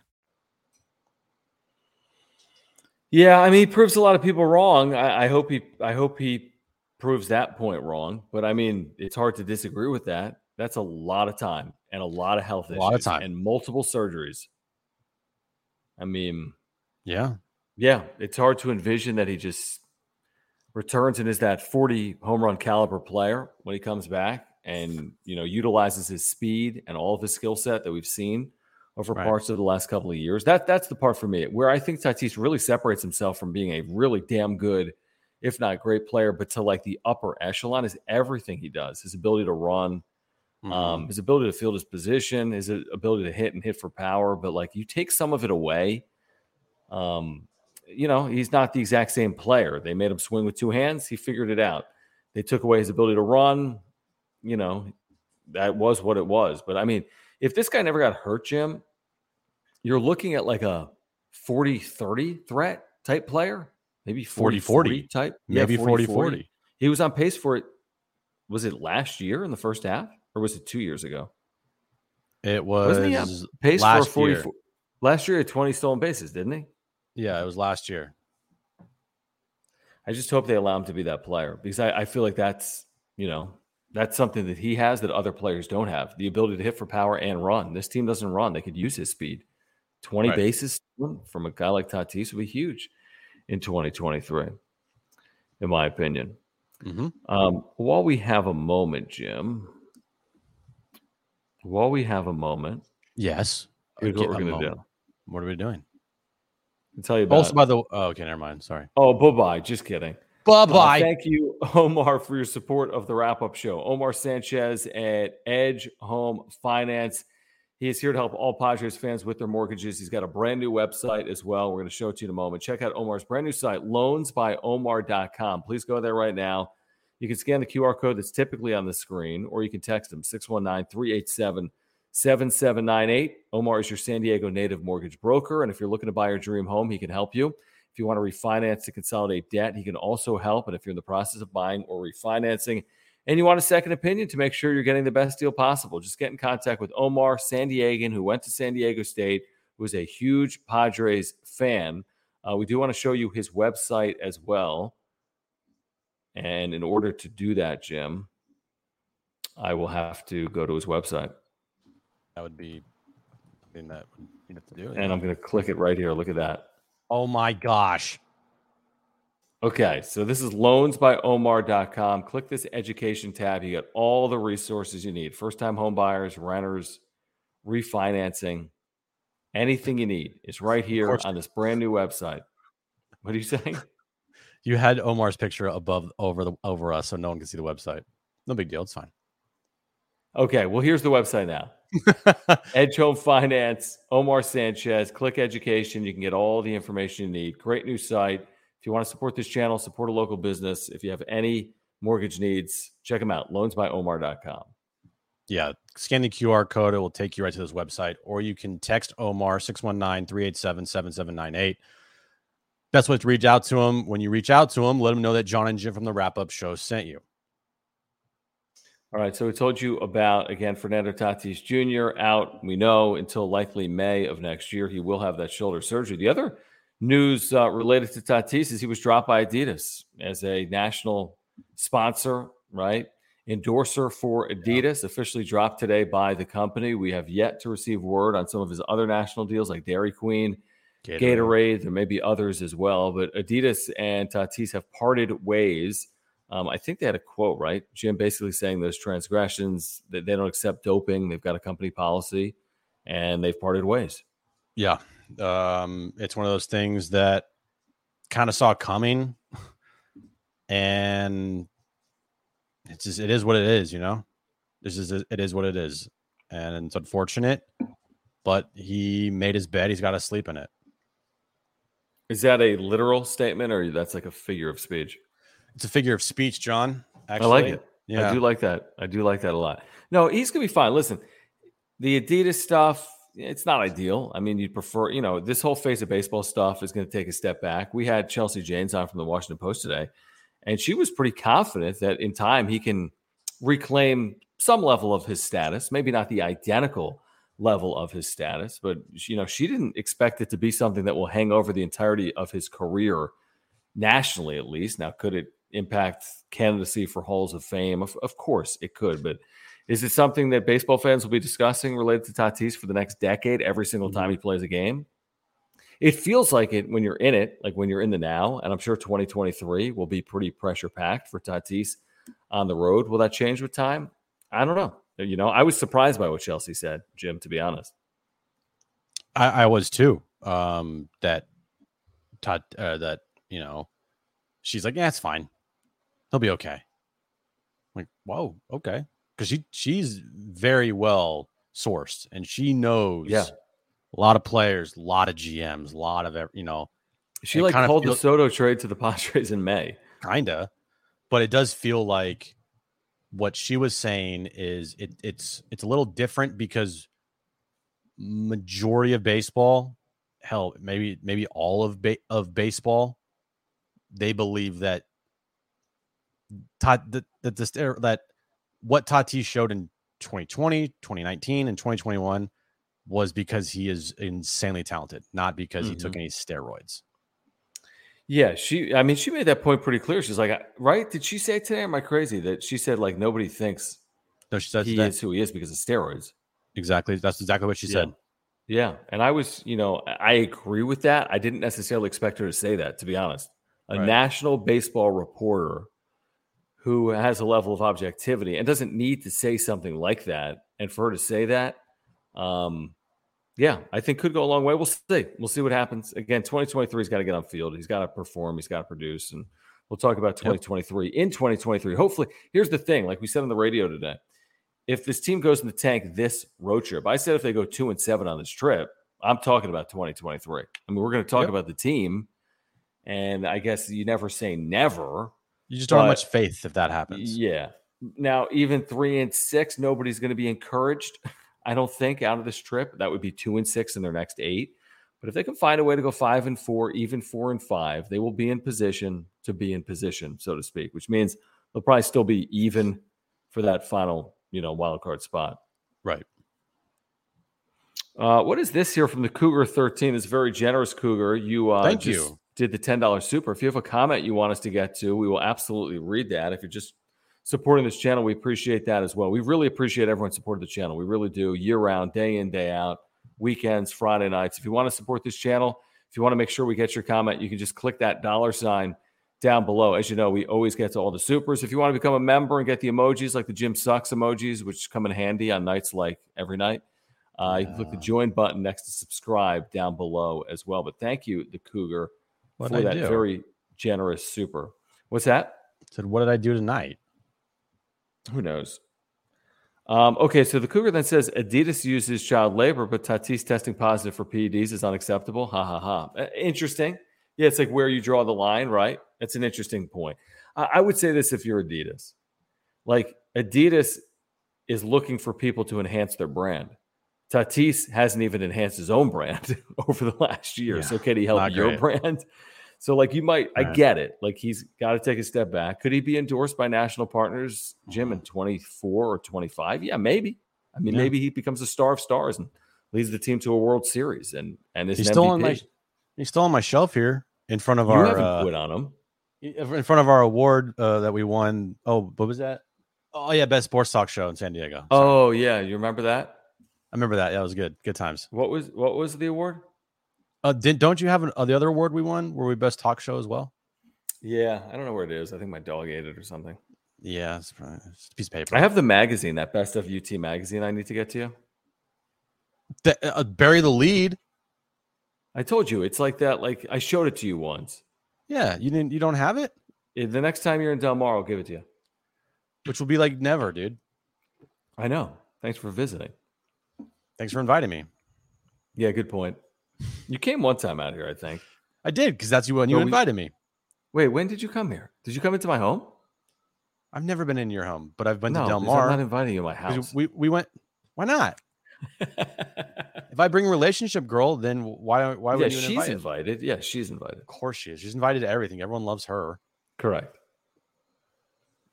Yeah, I mean, he proves a lot of people wrong. I, I hope he, I hope he proves that point wrong. But I mean, it's hard to disagree with that. That's a lot of time and a lot of health A issues lot of time. and multiple surgeries. I mean, Yeah. yeah, it's hard to envision that he just returns and is that 40 home run caliber player when he comes back and you know utilizes his speed and all of his skill set that we've seen over Right. parts of the last couple of years. That that's the part for me where I think Tatis really separates himself from being a really damn good, if not great player, but to like the upper echelon is everything he does. His ability to run, Mhm. um, his ability to field his position, his ability to hit and hit for power. But like you take some of it away, um, you know, he's not the exact same player. They made him swing with two hands. He figured it out. They took away his ability to run. You know, that was what it was. But I mean, if this guy never got hurt, Jim, you're looking at like a 40 30 threat type player, maybe 40 40 40-40. type. Yeah, maybe 40 40. He was on pace for it. Was it last year in the first half or was it two years ago? It was Wasn't he on pace last for 40 year. last year had 20 stolen bases, didn't he? Yeah, it was last year. I just hope they allow him to be that player because I, I feel like that's, you know, that's something that he has that other players don't have the ability to hit for power and run. This team doesn't run. They could use his speed. 20 Right. bases from a guy like Tatis would be huge in 2023, in my opinion. hmm Um, while we have a moment, Jim, while we have a moment, Yes. here's what we're going to do. What are we doing? I'll tell you about Also, by the oh, okay, never mind. Sorry. Oh, bye bye. Just kidding. Bye Uh, thank you, Omar, for your support of the wrap up show. Omar Sanchez at Edge Home Finance. He is here to help all Padres fans with their mortgages. He's got a brand new website as well. We're going to show it to you in a moment. Check out Omar's brand new site, loansbyomar.com. Please go there right now. You can scan the QR code that's typically on the screen, or you can text him 619 387 7798. Omar is your San Diego native mortgage broker. And if you're looking to buy your dream home, he can help you. If you want to refinance to consolidate debt, he can also help. And if you're in the process of buying or refinancing and you want a second opinion to make sure you're getting the best deal possible, just get in contact with Omar San Diegan, who went to San Diego State, who is a huge Padres fan. Uh, we do want to show you his website as well. And in order to do that, Jim, I will have to go to his website. That would be something that you'd have to do. And I'm going to click it right here. Look at that. Oh my gosh. Okay, so this is loansbyomar.com. Click this education tab. You get all the resources you need first time home buyers, renters, refinancing, anything you need. It's right here on this brand new website. What are you saying? You had Omar's picture above over the over us, so no one can see the website. No big deal. It's fine. Okay, well, here's the website now Edge Home Finance, Omar Sanchez, click education. You can get all the information you need. Great new site. If you want to support this channel, support a local business. If you have any mortgage needs, check them out. Loansbyomar.com. yeah, scan the QR code. It will take you right to this website, or you can text Omar 619 387 7798. Best way to reach out to him. When you reach out to him, let him know that John and Jim from the wrap up show sent you. All right, so we told you about again Fernando Tatis Jr. out. We know until likely May of next year he will have that shoulder surgery. The other news uh, related to Tatis is he was dropped by Adidas as a national sponsor, right? Endorser for Adidas, officially dropped today by the company. We have yet to receive word on some of his other national deals like Dairy Queen, Gatorade. There may be others as well, but Adidas and Tatis have parted ways. Um, I think they had a quote, right? Jim basically saying those transgressions that they don't accept doping. They've got a company policy, and they've parted ways. Yeah. Um, it's one of those things that kind of saw coming and it's just, it is what it is, you know, this is, it is what it is. And it's unfortunate, but he made his bed. He's got to sleep in it. Is that a literal statement or that's like a figure of speech? It's a figure of speech, John. Actually. I like it. Yeah. I do like that. I do like that a lot. No, he's gonna be fine. Listen, the Adidas stuff, it's not ideal. I mean, you'd prefer, you know, this whole face of baseball stuff is going to take a step back. We had Chelsea Janes on from the Washington Post today, and she was pretty confident that in time he can reclaim some level of his status, maybe not the identical level of his status, but you know, she didn't expect it to be something that will hang over the entirety of his career nationally at least. Now, could it impact candidacy for halls of fame? Of, of course it could, but is it something that baseball fans will be discussing related to Tatis for the next decade every single time mm-hmm. he plays a game? It feels like it when you're in it, like when you're in the now, and I'm sure 2023 will be pretty pressure packed for Tatis on the road. Will that change with time? I don't know. You know, I was surprised by what Chelsea said, Jim, to be honest. I, I was too. Um, that Todd, uh, that you know, she's like, yeah, it's fine. He'll be okay. I'm like, whoa, okay, because she she's very well sourced and she knows, yeah, a lot of players, a lot of GMs, a lot of you know. She like called feels, the Soto trade to the Padres in May, kinda, but it does feel like what she was saying is it, it's it's a little different because majority of baseball, hell, maybe maybe all of ba- of baseball, they believe that that that that, that what Tatis showed in 2020, 2019, and 2021 was because he is insanely talented, not because mm-hmm. he took mm-hmm. any steroids. Yeah, she. I mean, she made that point pretty clear. She's like, right? Did she say today? Am I crazy that she said like nobody thinks no? She said he that. is who he is because of steroids. Exactly. That's exactly what she yeah. said. Yeah, and I was, you know, I agree with that. I didn't necessarily expect her to say that, to be honest. A right. national baseball reporter who has a level of objectivity and doesn't need to say something like that, and for her to say that, um, yeah, I think could go a long way. We'll see. We'll see what happens. Again, 2023, he's got to get on field. He's got to perform. He's got to produce. And we'll talk about 2023. Yep. In 2023, hopefully, here's the thing like we said on the radio today if this team goes in the tank this road trip, I said if they go two and seven on this trip, I'm talking about 2023. I mean, we're going to talk yep. about the team. And I guess you never say never. You just don't have much faith if that happens. Yeah. Now, even three and six, nobody's going to be encouraged. I don't think out of this trip. That would be two and six in their next eight. But if they can find a way to go five and four, even four and five, they will be in position to be in position, so to speak, which means they'll probably still be even for that final, you know, wild card spot. Right. Uh, what is this here from the Cougar 13? This very generous Cougar. You uh, thank you. Did the ten dollars super? If you have a comment you want us to get to, we will absolutely read that. If you're just supporting this channel. We appreciate that as well. We really appreciate everyone supporting the channel. We really do year round, day in, day out, weekends, Friday nights. If you want to support this channel, if you want to make sure we get your comment, you can just click that dollar sign down below. As you know, we always get to all the supers. If you want to become a member and get the emojis like the Jim Sucks emojis, which come in handy on nights like every night, uh, you can click the join button next to subscribe down below as well. But thank you, the Cougar, what for that do? very generous super. What's that? I said, what did I do tonight? Who knows? Um, okay, so the Cougar then says Adidas uses child labor, but Tatis testing positive for PEDs is unacceptable. Ha ha ha. Uh, interesting. Yeah, it's like where you draw the line, right? That's an interesting point. I, I would say this if you're Adidas. Like Adidas is looking for people to enhance their brand. Tatis hasn't even enhanced his own brand over the last year. Yeah, so can he help your brand? So, like, you might, right. I get it. Like, he's got to take a step back. Could he be endorsed by national partners, Jim, in mm-hmm. 24 or 25? Yeah, maybe. I mean, yeah. maybe he becomes a star of stars and leads the team to a World Series and and is he's still on my he's still on my shelf here in front of you our uh, quit on him in front of our award uh, that we won. Oh, what was that? Oh yeah, best sports talk show in San Diego. Sorry. Oh yeah, you remember that? I remember that. Yeah, it was good. Good times. What was what was the award? Uh, did, don't you have an, uh, the other award we won? Were we best talk show as well? Yeah, I don't know where it is. I think my dog ate it or something. Yeah, it's, it's a piece of paper. I have the magazine, that best of UT magazine. I need to get to you. th- uh, bury the lead. I told you it's like that. Like I showed it to you once. Yeah, you didn't. You don't have it, The next time you're in Del Mar, I'll give it to you. which will be like never, dude. I know. Thanks for visiting. Thanks for inviting me. Yeah, good point. You came one time out here, I think. I did because that's you when you we- invited me. Wait, when did you come here? Did you come into my home? I've never been in your home, but I've been no, to Del Mar. I'm not inviting you to my house. We we went. Why not? If I bring relationship girl, then why why yeah, would you she's invite? invited. Yeah, she's invited. Of course she is. She's invited to everything. Everyone loves her. Correct.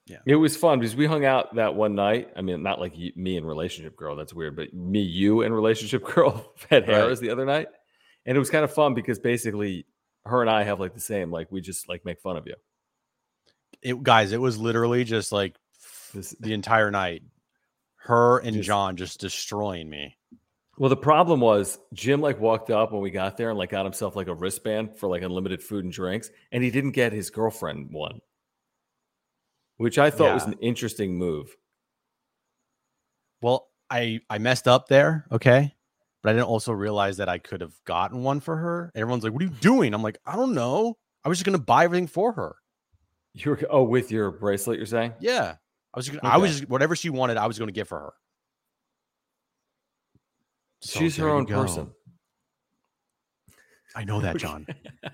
Yeah. It was fun because we hung out that one night. I mean, not like you, me and relationship girl. That's weird. But me, you, and relationship girl at Harris the other night, and it was kind of fun because basically, her and I have like the same. Like we just like make fun of you. It guys, it was literally just like This, the entire night. Her and Just- John just destroying me. well, the problem was Jim like walked up when we got there and like got himself like a wristband for like unlimited food and drinks, and he didn't get his girlfriend one, which I thought was an interesting move. Well, I I messed up there, okay? But I didn't also realize that I could have gotten one for her. And everyone's like, "What are you doing?" I'm like, "I don't know. I was just gonna buy everything for her." You were oh with your bracelet, you're saying? Yeah, I was. Just, gonna I was just, whatever she wanted. I was going to give for her. So She's her own person. I know that, John.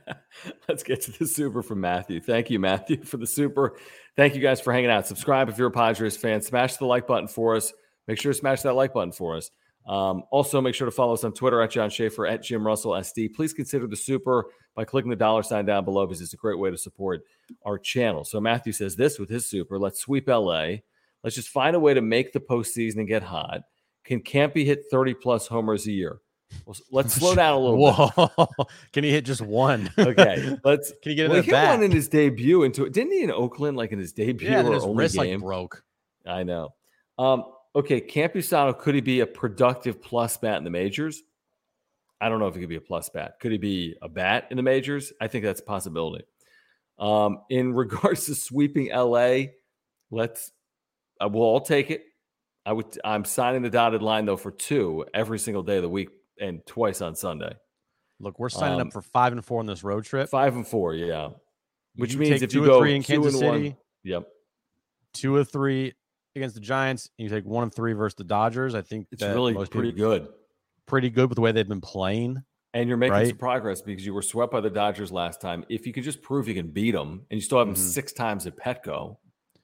Let's get to the super from Matthew. Thank you, Matthew, for the super. Thank you guys for hanging out. Subscribe if you're a Padres fan. Smash the like button for us. Make sure to smash that like button for us. Um, also, make sure to follow us on Twitter at John Schaefer, at Jim Russell SD. Please consider the super by clicking the dollar sign down below because it's a great way to support our channel. So, Matthew says this with his super let's sweep LA. Let's just find a way to make the postseason and get hot. Can Campy hit 30 plus homers a year? Well, let's slow down a little bit. Can he hit just one? Okay, let's. Can he get Well, he hit one in his debut into it. Didn't he in Oakland, like in his debut yeah, or his only wrist game? like broke. I know. Um, okay, Campusano, could he be a productive plus bat in the majors? I don't know if he could be a plus bat. Could he be a bat in the majors? I think that's a possibility. Um, in regards to sweeping LA, let's. Uh, we'll all take it. I would. I'm signing the dotted line though for two every single day of the week and twice on Sunday. Look, we're signing Um, up for five and four on this road trip. Five and four, yeah. Which You means if two you go three in two Kansas and one- City, yep, two or three against the Giants, and you take one of three versus the Dodgers. I think it's really most pretty good. pretty good with the way they've been playing. And you're making some progress because you were swept by the Dodgers last time. If you can just prove you can beat them, and you still have them Mhm. six times at Petco,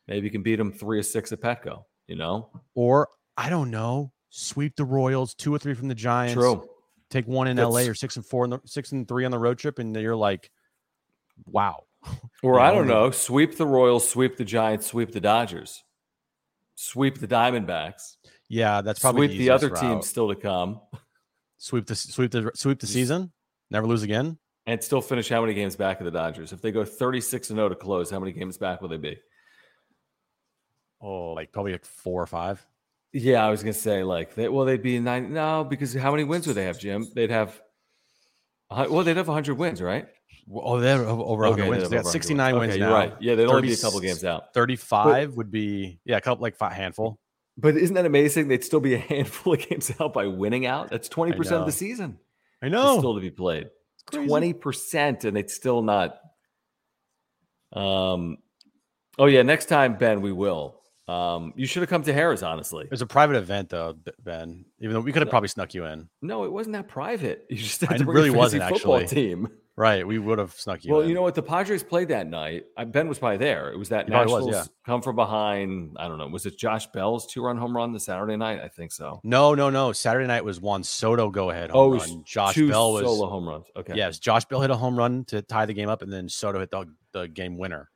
maybe you can beat them three or six at Petco. You know, Or I don't know, sweep the Royals, two or three from the Giants. true. Take one in LA or six and four, in the, six and three on the road trip, and you're like, wow. Or I don't know, sweep the Royals, sweep the Giants, sweep the Dodgers, sweep the Diamondbacks, Yeah, that's probably sweep the, easiest other route. teams still to come, Sweep the sweep the sweep the season, never lose again. and still finish how many games back of the Dodgers? If they go 36 and 0 to close, how many games back will they be? Oh, like probably like four or five. Yeah, I was gonna say like they well they'd be in nine no because how many wins would they have, Jim? They'd have well they'd have hundred wins, right? Oh, they're over 100 they'd wins. They got 69 wins Okay, now. Right. Yeah, they'd only be a couple games out. 35 would be yeah, a couple like five handful. But isn't that amazing? They'd still be a handful of games out by winning out. That's twenty percent of the season. I know. still to be played. Twenty percent, and it's still not. Um. Oh yeah, next time Ben, we will. Um, you should have come to Harris. Honestly, It was a private event though, Ben. Even though we could have No. probably snuck you in. no, it wasn't that private. You just had to bring really wasn't, football actually. team. Right, we would have snuck you in. well, in. you know what? The Padres played that night. Ben was probably there. It was that He probably was, Nationals yeah. come from behind. I don't know. Was it Josh Bell's two run home run the Saturday night? I think so. No, no, no. Saturday night was Juan Soto go ahead Oh, home was run. Josh Bell was solo home runs. Okay. Yes, Josh Bell hit a home run to tie the game up, and then Soto hit the, the game winner.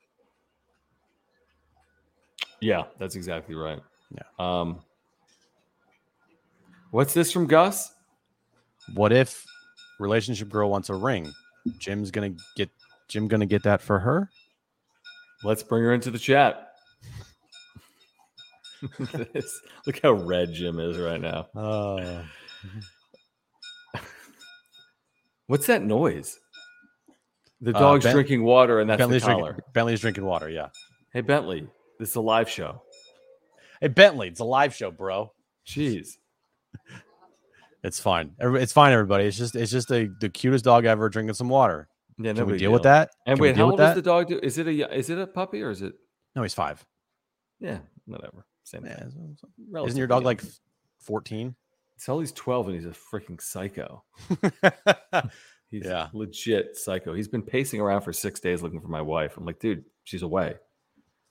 Yeah, that's exactly right. Yeah. Um, what's this from Gus? What if relationship girl wants a ring? Jim's gonna get Jim gonna get that for her. Let's bring her into the chat. This- Look how red Jim is right now. Uh, What's that noise? The Uh, dog's Ben- drinking water, and that's Bentley's the collar. drinking, Bentley's drinking water. Yeah. Hey Bentley, this is a live show. Hey Bentley, it's a live show, bro. Jeez. It's fine. It's fine, everybody. It's just it's just a, the cutest dog ever drinking some water. Yeah, Can we big deal with that? And Can wait, how old does that? the dog do? Is it a is it a puppy or is it? No, he's five. Yeah, whatever. Same Yeah, thing. so- so- Isn't your dog young. like 14? Tell he's twelve and he's a freaking psycho. He's Yeah. legit psycho. He's been pacing around for six days looking for my wife. I'm like, dude, she's away.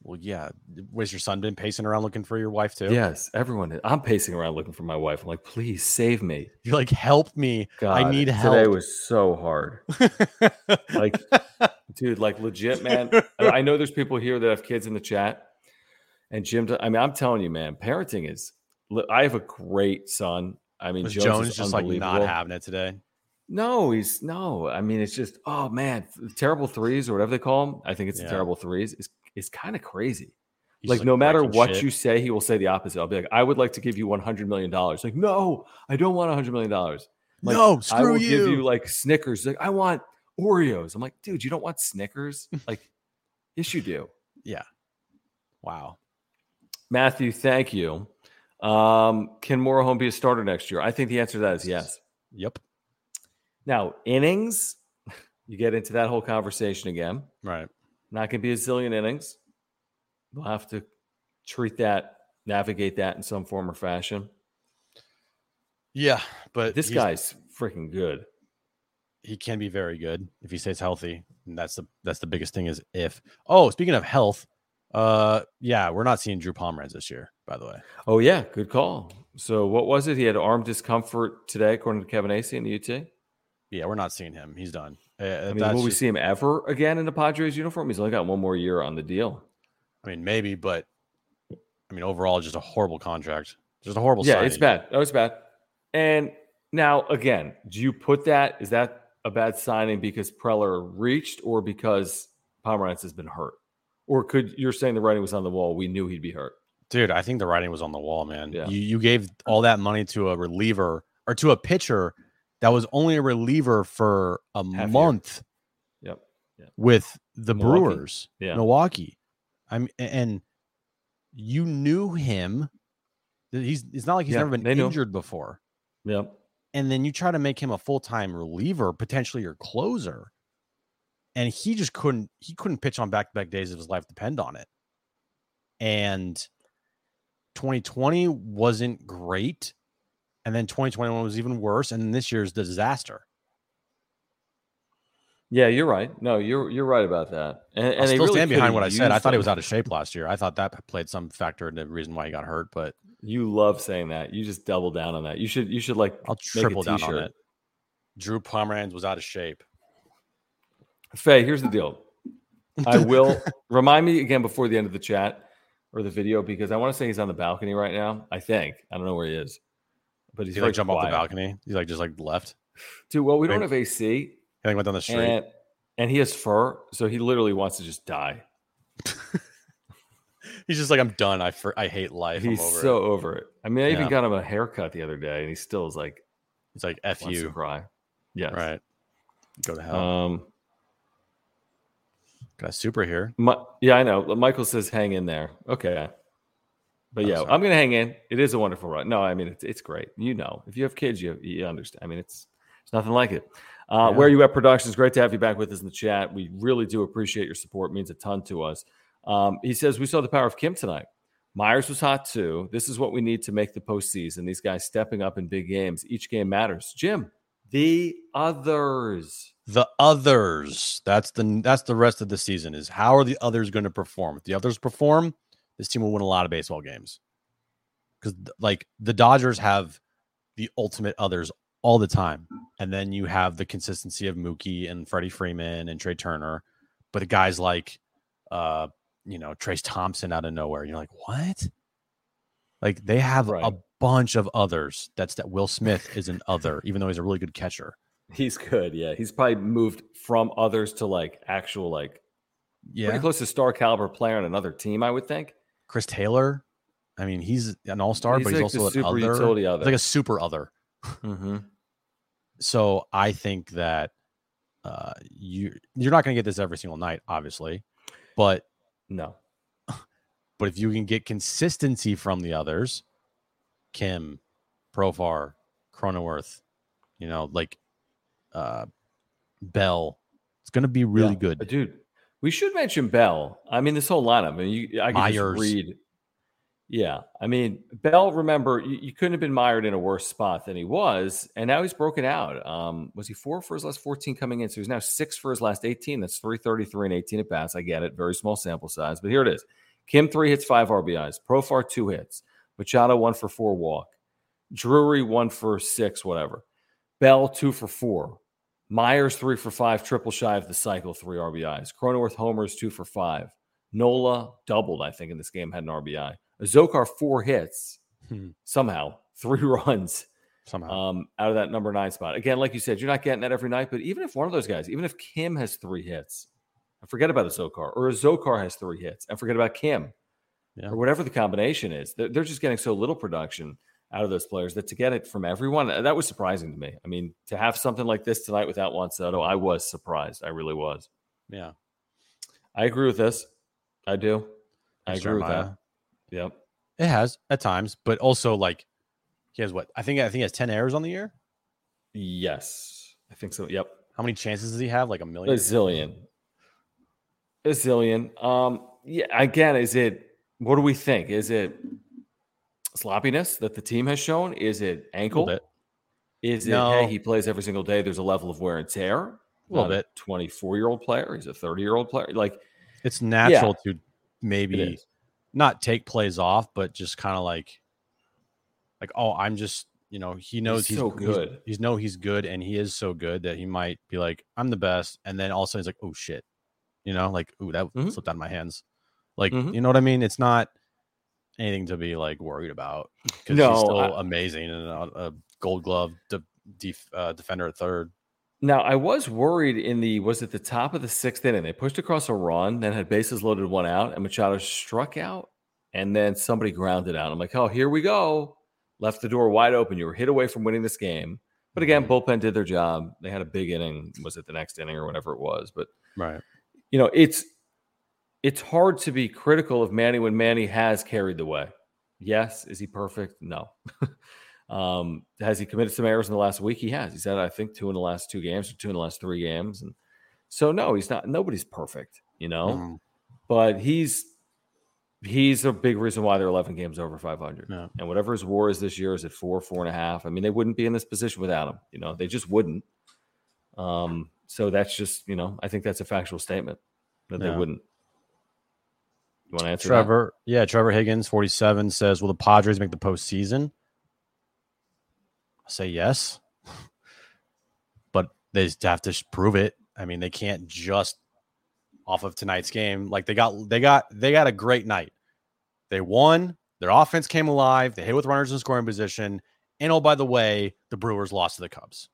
Well, yeah. Was your son been pacing around looking for your wife too? Yes, everyone. Is. I'm pacing around looking for my wife. I'm like, please save me. You're like, help me. I God, need Today was so hard. Like, dude, like legit, man. I I know there's people here that have kids in the chat, and Jim. I mean, I'm telling you, man, parenting is. I have a great son. I mean, was Jones, Jones is just like not having it today? No, he's no. I mean, it's just oh man, terrible threes or whatever they call them. I think it's the terrible threes. Is is kind of crazy. He's like, no matter what shit. you say, he will say the opposite. I'll be like, I would like to give you one hundred million dollars. Like, no, I don't want hundred million dollars. Like, no, I screw will you. give you like Snickers. Like, I want Oreos. I'm like, dude, you don't want Snickers? like, yes, you do. yeah. Wow. Matthew, thank you. Um, can Morejon be a starter next year? I think the answer to that is yes. Yep. Now, innings, you get into that whole conversation again. Right. Not going to be a zillion innings. We'll have to treat that, navigate that in some form or fashion. Yeah, but This guy's freaking good. he can be very good if he stays healthy. And that's the that's the biggest thing is if. Oh, speaking of health, uh, yeah, we're not seeing Drew Pomeranz this year, by the way. Oh, yeah, good call. So, what was it? He had arm discomfort today, according to Kevin Acee in the UT. Yeah, we're not seeing him. He's done. Uh, I mean, will we just- see him ever again in the Padres uniform? He's only got one more year on the deal. I mean, maybe, but I mean, overall, just a horrible contract. Just a horrible. Yeah, it's bad. That was bad. And now, again, do you put that? Is that a bad signing because Preller reached, or because Pomeranz has been hurt, or could you're saying the writing was on the wall? We knew he'd be hurt. Dude, I think the writing was on the wall, man. Yeah. You you gave all that money to a reliever or to a pitcher that was only a reliever for a Half year. month Yep. with the Milwaukee. Brewers, Yeah. Milwaukee. I'm and you knew him. He's it's not like he's Yeah, never been injured before. Yep. And then you try to make him a full-time reliever, potentially your closer. And he just couldn't he couldn't pitch on back-to-back days of his life depend on it. And 2020 wasn't great. And then 2021 was even worse. And this year's the disaster. Yeah, you're right. No, you're you're right about that. And, and I still really stand behind what I said. I thought he was out of shape last year. I thought that played some factor in the reason why he got hurt, but You love saying that. You just double down on that. You should you should like I'll triple down on it. Drew Pomeranz was out of shape. Faye, here's the deal. I will remind me again before the end of the chat or the video because I want to say he's on the balcony right now. I think I don't know where he is, but he's he like jump off the balcony? He like just like left. Dude, well, we don't have AC, He like went down the street. and and he has fur, so he literally wants to just die. He's just like, I'm done. I for, I hate life. I'm He's over so it. over it. I mean, I even got him a haircut the other day, and he still is like He's like, F you. cry. Yes. Right. Go to hell. Um. Got a super here. Mi- yeah, I know. Michael says hang in there. Okay. But Oh, yeah, sorry. I'm gonna hang in. It is a wonderful run. No, I mean it's it's great. You know, if you have kids, you you understand. I mean, it's it's nothing like it. Uh, Yeah. Where you at Productions? Great to have you back with us in the chat. We really do appreciate your support. It means a ton to us. Um, he says we saw the power of Kim tonight. Myers was hot too. This is what we need to make the postseason. These guys stepping up in big games. Each game matters. Jim, the others. The others. That's the that's the rest of the season. Is how are the others going to perform? If the others perform, this team will win a lot of baseball games. Because like the Dodgers have the ultimate others all the time, and then you have the consistency of Mookie and Freddie Freeman and Trea Turner, but the guys like, uh, you know, Trayce Thompson out of nowhere. You're like, what? Like they have Right. a bunch of others. That's that Will Smith is an other, even though he's a really good catcher. He's good. Yeah, he's probably moved from others to like actual like Yeah. pretty close to star caliber player on another team. I would think. Chris Taylor. I mean, he's an all star, but he's like also an other. other. like a super other. Mm-hmm. So I think that uh, you you're not going to get this every single night, obviously, but No, but if you can get consistency from the others, Kim, Profar, Cronenworth, you know, like uh Bell. It's going to be really Yeah. good. Dude, we should mention Bell. I mean, this whole lineup. I mean, you, I can just read. Yeah, I mean, Bell. Remember, you, you couldn't have been mired in a worse spot than he was, and now he's broken out. Um, was he four for his last fourteen coming in? So he's now six for his last eighteen. That's three thirty three and eighteen at bats. I get it, very small sample size, but here it is. Kim three hits, five RBIs. Profar two hits. Machado one for four walk. Drury one for six, whatever. Bell two for four. Myers three for five, triple shy of the cycle, three RBIs. Cronenworth homers two for five. Nola doubled, I think, in this game, had an RBI. Azocar four hits, Hmm. somehow three runs Somehow. um, out of that number nine spot. Again, like you said, you're not getting that every night, but even if one of those guys, even if Kim has three hits, and forget about Azocar, or Azocar has three hits, and forget about Kim, Yeah. or whatever the combination is, they're, they're just getting so little production out of those players that to get it from everyone, uh, that was surprising to me. I mean, to have something like this tonight without Juan Soto, I was surprised. I really was. yeah. I agree with this. I do. I agree with that. Yep. It has at times, but also like he has what? I think I think he has 10 errors on the year. Yes. I think so. Yep. How many chances does he have? Like a million A zillion. A zillion. Um, yeah, again, is it what do we think? Is it sloppiness that the team has shown? Is it ankle? Is it No. hey, he plays every single day? There's a level of wear and tear. A little bit. 24 year old player. He's a 30 year old player. Like It's natural to maybe not take plays off, but just kind of like like, oh, I'm just you know, he knows he's, so good. He's, know he's good and he is so good that he might be like, I'm the best. And then all of a sudden he's like, oh shit. You know, like, ooh, that Mhm. slipped out of my hands. Like, Mhm. you know what I mean? It's not anything to be like worried about because No, he's still I- amazing and a, a gold glove de- def, uh, defender at third. Now, I was worried in the was it the top of the sixth inning? They pushed across a run, then had bases loaded, one out, and Machado struck out, and then somebody grounded out. I'm like, oh, here we go. Left the door wide open. You were hit away from winning this game. But again, bullpen did their job. They had a big inning. Was it the next inning or whatever it was? But Right. you know, it's it's hard to be critical of Manny when Manny has carried the way. Yes, is he perfect? No. um, has he committed some errors in the last week? He has. He's had, I think, two in the last two games or two in the last three games, and so no, he's not. Nobody's perfect, you know. Mhm. But he's he's a big reason why they're 11 games over 500. Yeah. And whatever his WAR is this year is at four, four and a half. I mean, they wouldn't be in this position without him. You know, they just wouldn't. Um, so that's just you know, I think that's a factual statement that they wouldn't. You want to answer that? Trevor, yeah, Trevor Higgins, 47, says, Will the Padres make the postseason? I say yes. But they have to prove it. I mean, they can't just off of tonight's game. Like they got they got they got a great night. They won, their offense came alive, they hit with runners in scoring position. And oh, by the way, the Brewers lost to the Cubs.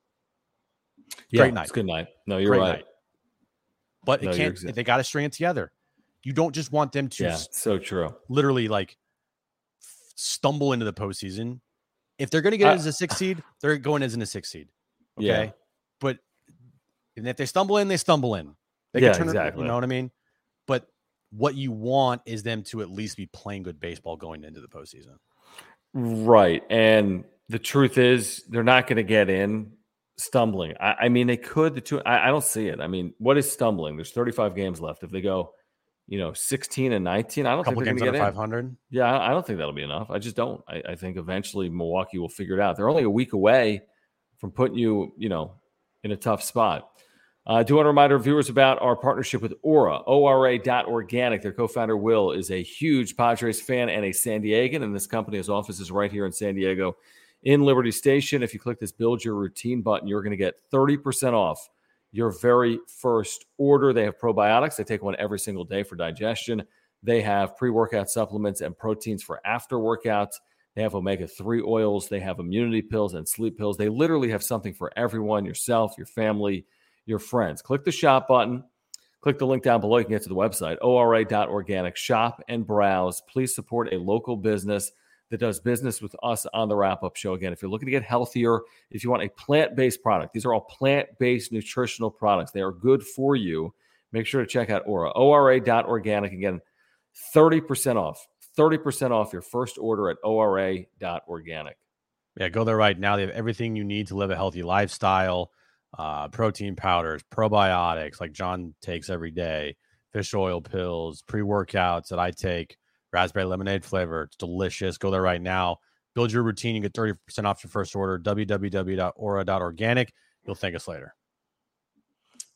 Yeah, Great night. It's good night. No, you're Great right. night. But No, it can't exa- they gotta string it together. You don't just want them to Yeah, so true. literally like f- stumble into the postseason. If they're going to get it as a six seed, they're going as in a six seed. Okay. Yeah. But and if they stumble in, they stumble in. They Yeah, can turn it, exactly. you know what I mean? But what you want is them to at least be playing good baseball going into the postseason. Right. And the truth is, they're not going to get in stumbling. I, I mean, they could. The two. I, I don't see it. I mean, what is stumbling? There's 35 games left. If they go, you know, 16 and 19, I don't think they're going to get in. 500. Yeah, I don't think that'll be enough. I just don't. I, I think eventually Milwaukee will figure it out. They're only a week away from putting you, you know, in a tough spot. Uh, I do want to remind our viewers about our partnership with Aura, ORA.organic. Their co founder, Will, is a huge Padres fan and a San Diegan, and this company has offices right here in San Diego in Liberty Station. If you click this build your routine button, you're going to get 30% off your very first order. They have probiotics. They take one every single day for digestion. They have pre workout supplements and proteins for after workouts. They have omega 3 oils. They have immunity pills and sleep pills. They literally have something for everyone yourself, your family, your friends. Click the shop button. Click the link down below. You can get to the website, ora.organic. Shop and browse. Please support a local business that does business with us on the wrap up show. Again, if you're looking to get healthier, if you want a plant based product, these are all plant based nutritional products. They are good for you. Make sure to check out Aura, ora.organic. Again, 30% off. 30% off your first order at ora.organic. Yeah, go there right now. They have everything you need to live a healthy lifestyle. Uh, protein powders, probiotics like John takes every day, fish oil pills, pre workouts that I take, raspberry lemonade flavor. It's delicious. Go there right now. Build your routine. You get 30% off your first order. www.ora.organic. You'll thank us later.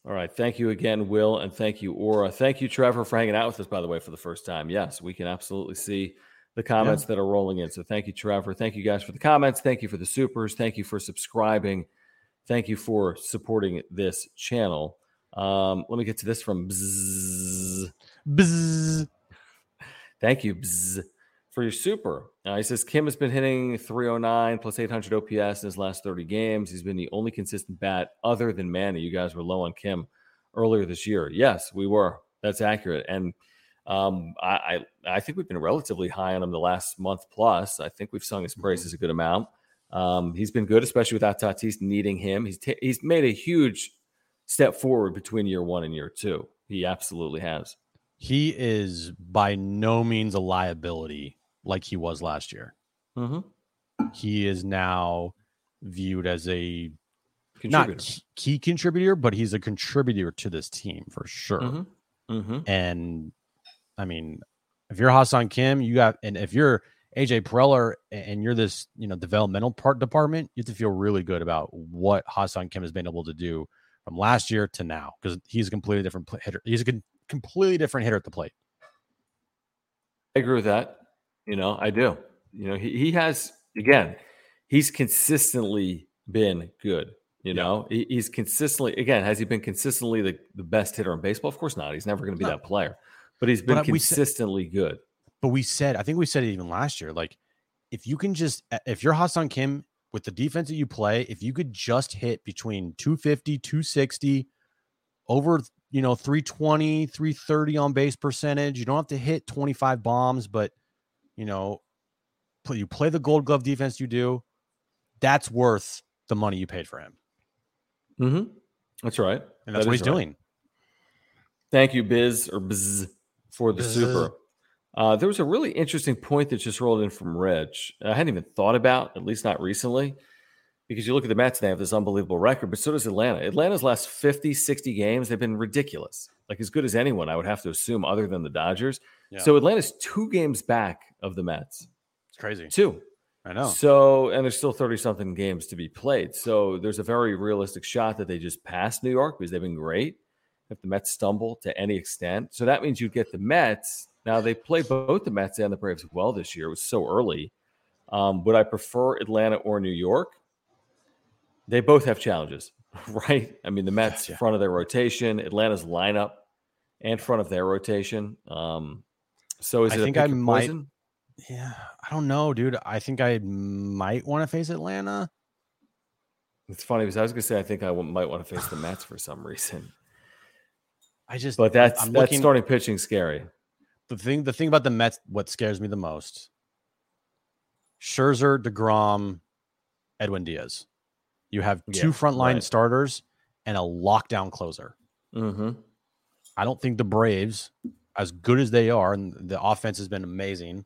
All right. Thank you again, Will, and thank you, Aura. Thank you, Trevor, for hanging out with us, by the way, for the first time. Yes, we can absolutely see the comments yeah. that are rolling in. So thank you, Trevor. Thank you guys for the comments. Thank you for the supers. Thank you for subscribing. Thank you for supporting this channel. Um, let me get to this from Bzz. Bzz. Thank you Bzz, for your super. Uh, he says Kim has been hitting 309 plus 800 OPS in his last 30 games. He's been the only consistent bat other than Manny. You guys were low on Kim earlier this year. Yes, we were. That's accurate. And um, I, I, I think we've been relatively high on him the last month plus. I think we've sung his praises mm-hmm. a good amount. Um, he's been good, especially without Tatis needing him. He's t- he's made a huge step forward between year one and year two. He absolutely has. He is by no means a liability like he was last year. Mm-hmm. He is now viewed as a not key contributor, but he's a contributor to this team for sure. Mm-hmm. Mm-hmm. And I mean, if you're Ha-Seong Kim, you got, and if you're AJ Preller and you're this, you know, developmental part department, you have to feel really good about what Ha-Seong Kim has been able to do from last year to now because he's a completely different hitter. He's a completely different hitter at the plate. I agree with that. You know, I do. You know, he, he has, again, he's consistently been good. You know, he, he's consistently, again, has he been consistently the, the best hitter in baseball? Of course not. He's never going to be no. that player but he's been but consistently said, good. But we said, I think we said it even last year. Like, if you can just, uh, if you're Ha-Seong Kim with the defense that you play, if you could just hit between 250, 260, over, you know, 320, 330 on base percentage, you don't have to hit 25 bombs, but, you know, you play the gold glove defense you do, that's worth the money you paid for him. Mm-hmm. That's right. And that's that what he's right. doing. Thank you, Biz or Biz for the super. Uh, there was a really interesting point that just rolled in from Reg. I hadn't even thought about, at least not recently, because you look at the Mets, they have this unbelievable record, but so does Atlanta. Atlanta's last 50, 60 games, they've been ridiculous. Like as good as anyone, I would have to assume, other than the Dodgers. Yeah. So Atlanta's two games back of the Mets. It's crazy. Two. I know. So, and there's still 30 something games to be played. So there's a very realistic shot that they just pass New York because they've been great if the Mets stumble to any extent. So that means you get the Mets. Now they play both the Mets and the Braves well this year. It was so early. Um, would I prefer Atlanta or New York? They both have challenges, right? I mean, the Mets yeah. front of their rotation, Atlanta's lineup and front of their rotation. Um, so is I think I might. Yeah, I don't know, dude. I think I might want to face Atlanta. It's funny because I was going to say I think I might want to face the Mets for some reason. I just but that's I'm that's looking, starting pitching scary. The thing the thing about the Mets, what scares me the most, Scherzer, Degrom, Edwin Diaz. You have two yeah, frontline right. starters and a lockdown closer. Mm-hmm. I don't think the Braves, as good as they are, and the offense has been amazing.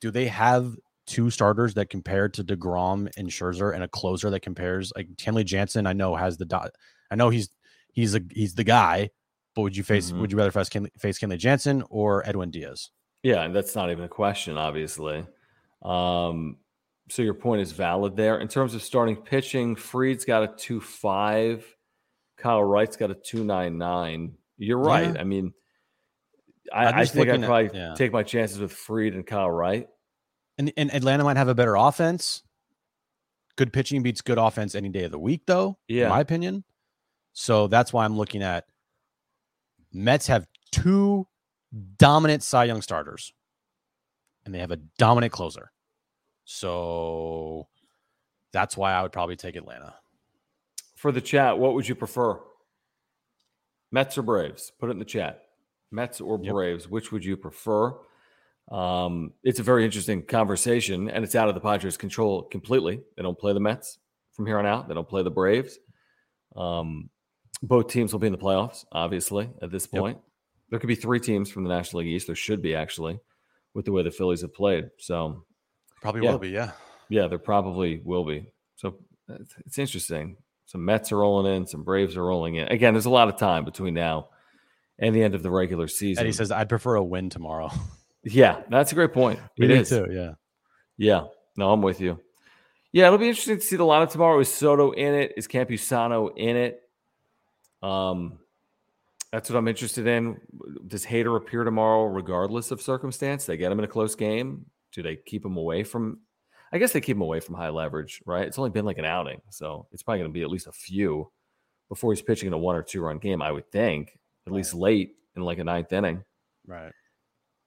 Do they have two starters that compare to Degrom and Scherzer, and a closer that compares like Kenley Jansen? I know has the dot. I know he's he's a he's the guy, but would you face? Mm-hmm. Would you rather face Kenley, face Kenley Jansen or Edwin Diaz? Yeah, and that's not even a question, obviously. Um, so your point is valid there. In terms of starting pitching, Fried's got a two five, Kyle Wright's got a two nine nine. You're right. Yeah. I mean, I, I think I'd probably at, yeah. take my chances with Fried and Kyle Wright. And, and Atlanta might have a better offense. Good pitching beats good offense any day of the week, though. Yeah, in my opinion. So that's why I'm looking at Mets have two dominant Cy Young starters, and they have a dominant closer. So that's why I would probably take Atlanta. For the chat, what would you prefer? Mets or Braves? Put it in the chat. Mets or Braves, yep. which would you prefer? Um, it's a very interesting conversation, and it's out of the Padres' control completely. They don't play the Mets from here on out. They don't play the Braves. Um, both teams will be in the playoffs, obviously, at this point. Yep. There could be three teams from the National League East. There should be, actually, with the way the Phillies have played. So probably yeah. will be, yeah. Yeah, there probably will be. So it's, interesting. Some Mets are rolling in, some Braves are rolling in. Again, there's a lot of time between now and the end of the regular season. He says, I'd prefer a win tomorrow. Yeah, that's a great point. Me It is. too. Yeah. Yeah. No, I'm with you. Yeah, it'll be interesting to see the lineup tomorrow. Is Soto in it? Is Campusano in it? Um, that's what I'm interested in. Does Hader appear tomorrow, regardless of circumstance? They get him in a close game. Do they keep him away from? I guess they keep him away from high leverage, right? It's only been like an outing, so it's probably going to be at least a few before he's pitching in a one or two run game. I would think, at least late in like a ninth inning. Right.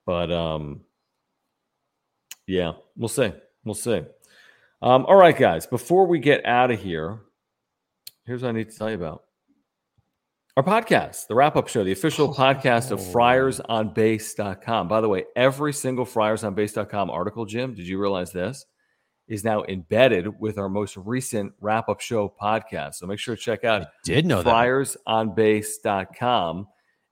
But um, yeah, we'll see. We'll see. Um, all right, guys. Before we get out of here, here's what I need to tell you about our podcast, the wrap up show, the official oh. podcast of friarsonbase.com. By the way, every single friarsonbase.com article, Jim, did you realize this? Is now embedded with our most recent wrap up show podcast. So make sure to check out I did know that. friarsonbase.com.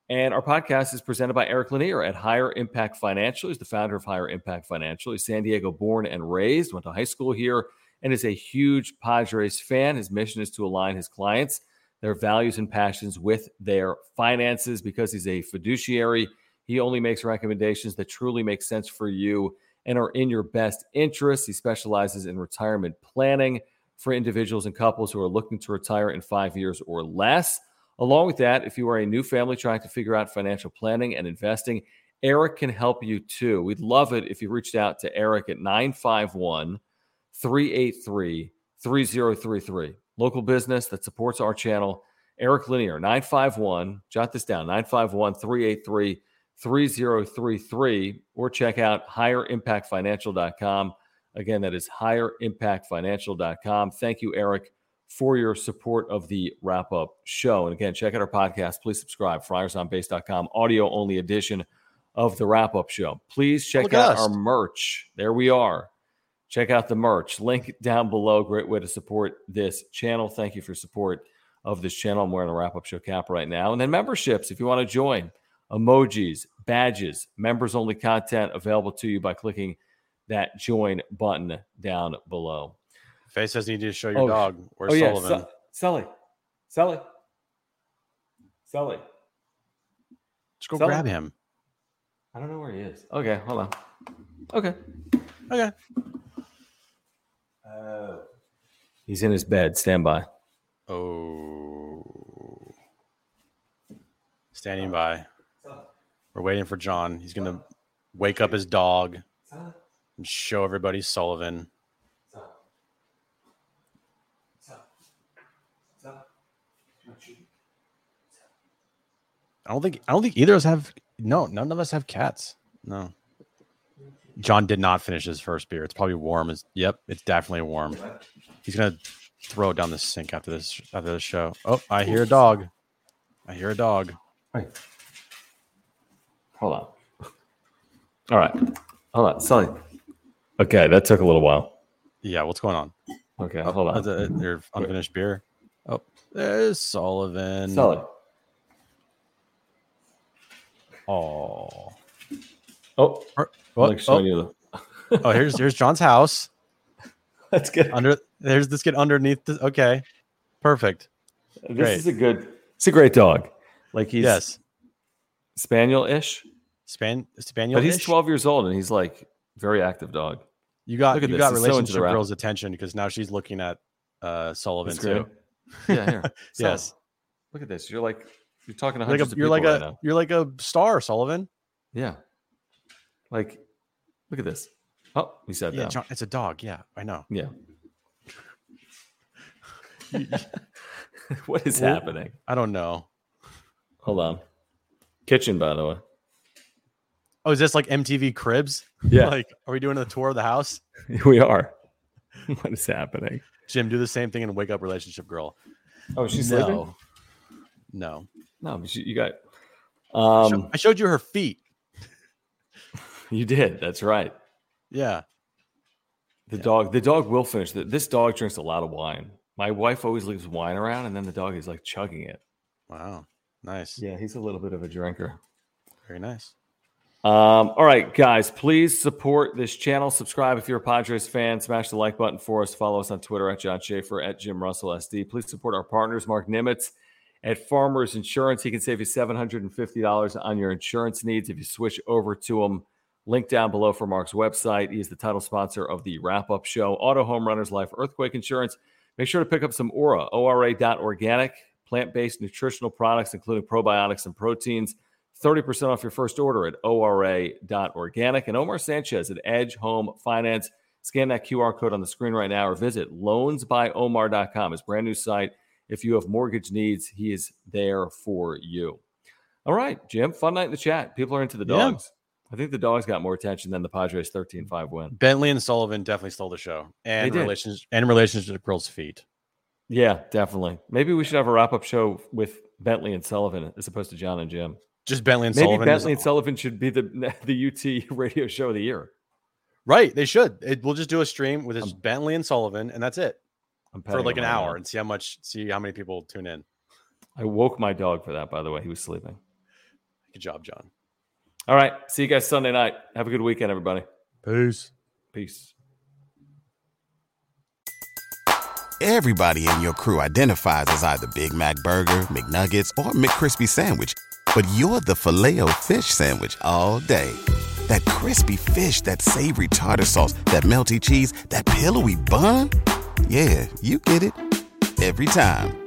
And our podcast is presented by Eric Lanier at Higher Impact Financial. He's the founder of Higher Impact Financial. He's San Diego born and raised, went to high school here, and is a huge Padres fan. His mission is to align his clients, their values and passions with their finances because he's a fiduciary. He only makes recommendations that truly make sense for you and are in your best interest. He specializes in retirement planning for individuals and couples who are looking to retire in five years or less. Along with that, if you are a new family trying to figure out financial planning and investing, Eric can help you too. We'd love it if you reached out to Eric at 951 383 3033. Local business that supports our channel. Eric Lanier, 951, jot this down, 951 383 3033, or check out higherimpactfinancial.com. Again, that is higherimpactfinancial.com. Thank you, Eric, for your support of the wrap up show. And again, check out our podcast. Please subscribe, friarsonbase.com, audio only edition of the wrap up show. Please check Look out us. our merch. There we are. Check out the merch. Link down below. Great way to support this channel. Thank you for support of this channel. I'm wearing a wrap up show cap right now. And then memberships, if you want to join, emojis, badges, members only content available to you by clicking that join button down below. Faye says you need to show your Oh, dog. Where's oh, yeah. Sullivan? Su- Sully. Sully. Sully. Just go Sullivan. grab him. I don't know where he is. Okay, hold on. Okay. Okay. He's in his bed. Stand by. Oh. Standing by. We're waiting for John. He's going to wake up his dog and show everybody Sullivan. I don't think I don't think either of us have no, none of us have cats. No. John did not finish his first beer. It's probably warm. It's, yep, it's definitely warm. He's gonna throw it down the sink after this after the show. Oh, I hear a dog. I hear a dog. Hey. Hold on. All right. Hold on. Sully. Okay, that took a little while. Yeah, what's going on? Okay, hold on. a- your unfinished beer. Oh, there's Sullivan. Sully. Oh, Oh, oh, like showing oh, you oh, here's here's John's house. That's good. Under there's this kid underneath. This, okay, perfect. This Great. is a good. It's a great dog. Like he's yes, spaniel-ish, Span Spaniel. but he's 12 years old and he's like very active dog. You got Look at you this. got He's so into the relationship rap. girl's attention because now she's looking at uh Sullivan too. Yeah, here. Sully, Yes, Look at this. You're like you're talking to You're like hundreds a, of you're like right a now. you're like a star, Sullivan. Yeah. Like, look at this. Oh, he said Yeah, that. John, it's a dog. Yeah, I know. Yeah. what is Well- happening? I don't know. Hold on. Kitchen, by the way. Oh, is this like MTV Cribs? Yeah. Like, are we doing a tour of the house? we are. what is happening? Jim, do the same thing and wake up relationship girl. Oh, she's no, sleeping? no. No, you got. Um, I showed you her feet. you did. That's right. Yeah. The dog. The dog will finish. This dog drinks a lot of wine. My wife always leaves wine around, and then the dog is like chugging it. Wow. Nice. Yeah, he's a little bit of a drinker. Very nice. Um, all right, guys, please support this channel. Subscribe if you're a Padres fan. Smash the like button for us. Follow us on Twitter at John Schaefer, at Jim Russell SD. Please support our partners, Mark Nimitz at Farmers Insurance. He can save you $750 on your insurance needs if you switch over to him. Link down below for Mark's website. He is the title sponsor of the wrap up show, Auto Home Runners Life Earthquake Insurance. Make sure to pick up some Aura, Ora, organic plant based nutritional products, including probiotics and proteins. 30% off your first order at ORA.organic. And Omar Sanchez at Edge Home Finance. Scan that QR code on the screen right now or visit loansbyomar.com, his brand new site. If you have mortgage needs, he is there for you. All right, Jim, fun night in the chat. People are into the dogs. Yeah. I think the dogs got more attention than the Padres 13-5 win. Bentley and Sullivan definitely stole the show. And relations and relationship to the Pearl's feet. Yeah, definitely. Maybe we should have a wrap-up show with Bentley and Sullivan as opposed to John and Jim. Just Bentley and Sullivan. Maybe Sullivan. Bentley and Sullivan should be the the UT radio show of the year. Right, they should. It, we'll just do a stream with just Bentley and Sullivan, and that's it for like an hour, and see how much, see how many people tune in. I woke my dog for that. By the way, he was sleeping. Good job, John. All right, see you guys Sunday night. Have a good weekend, everybody. Peace. Peace. Everybody in your crew identifies as either Big Mac Burger, McNuggets, or McCrispy Sandwich but you're the filet fish sandwich all day. That crispy fish, that savory tartar sauce, that melty cheese, that pillowy bun. Yeah, you get it every time.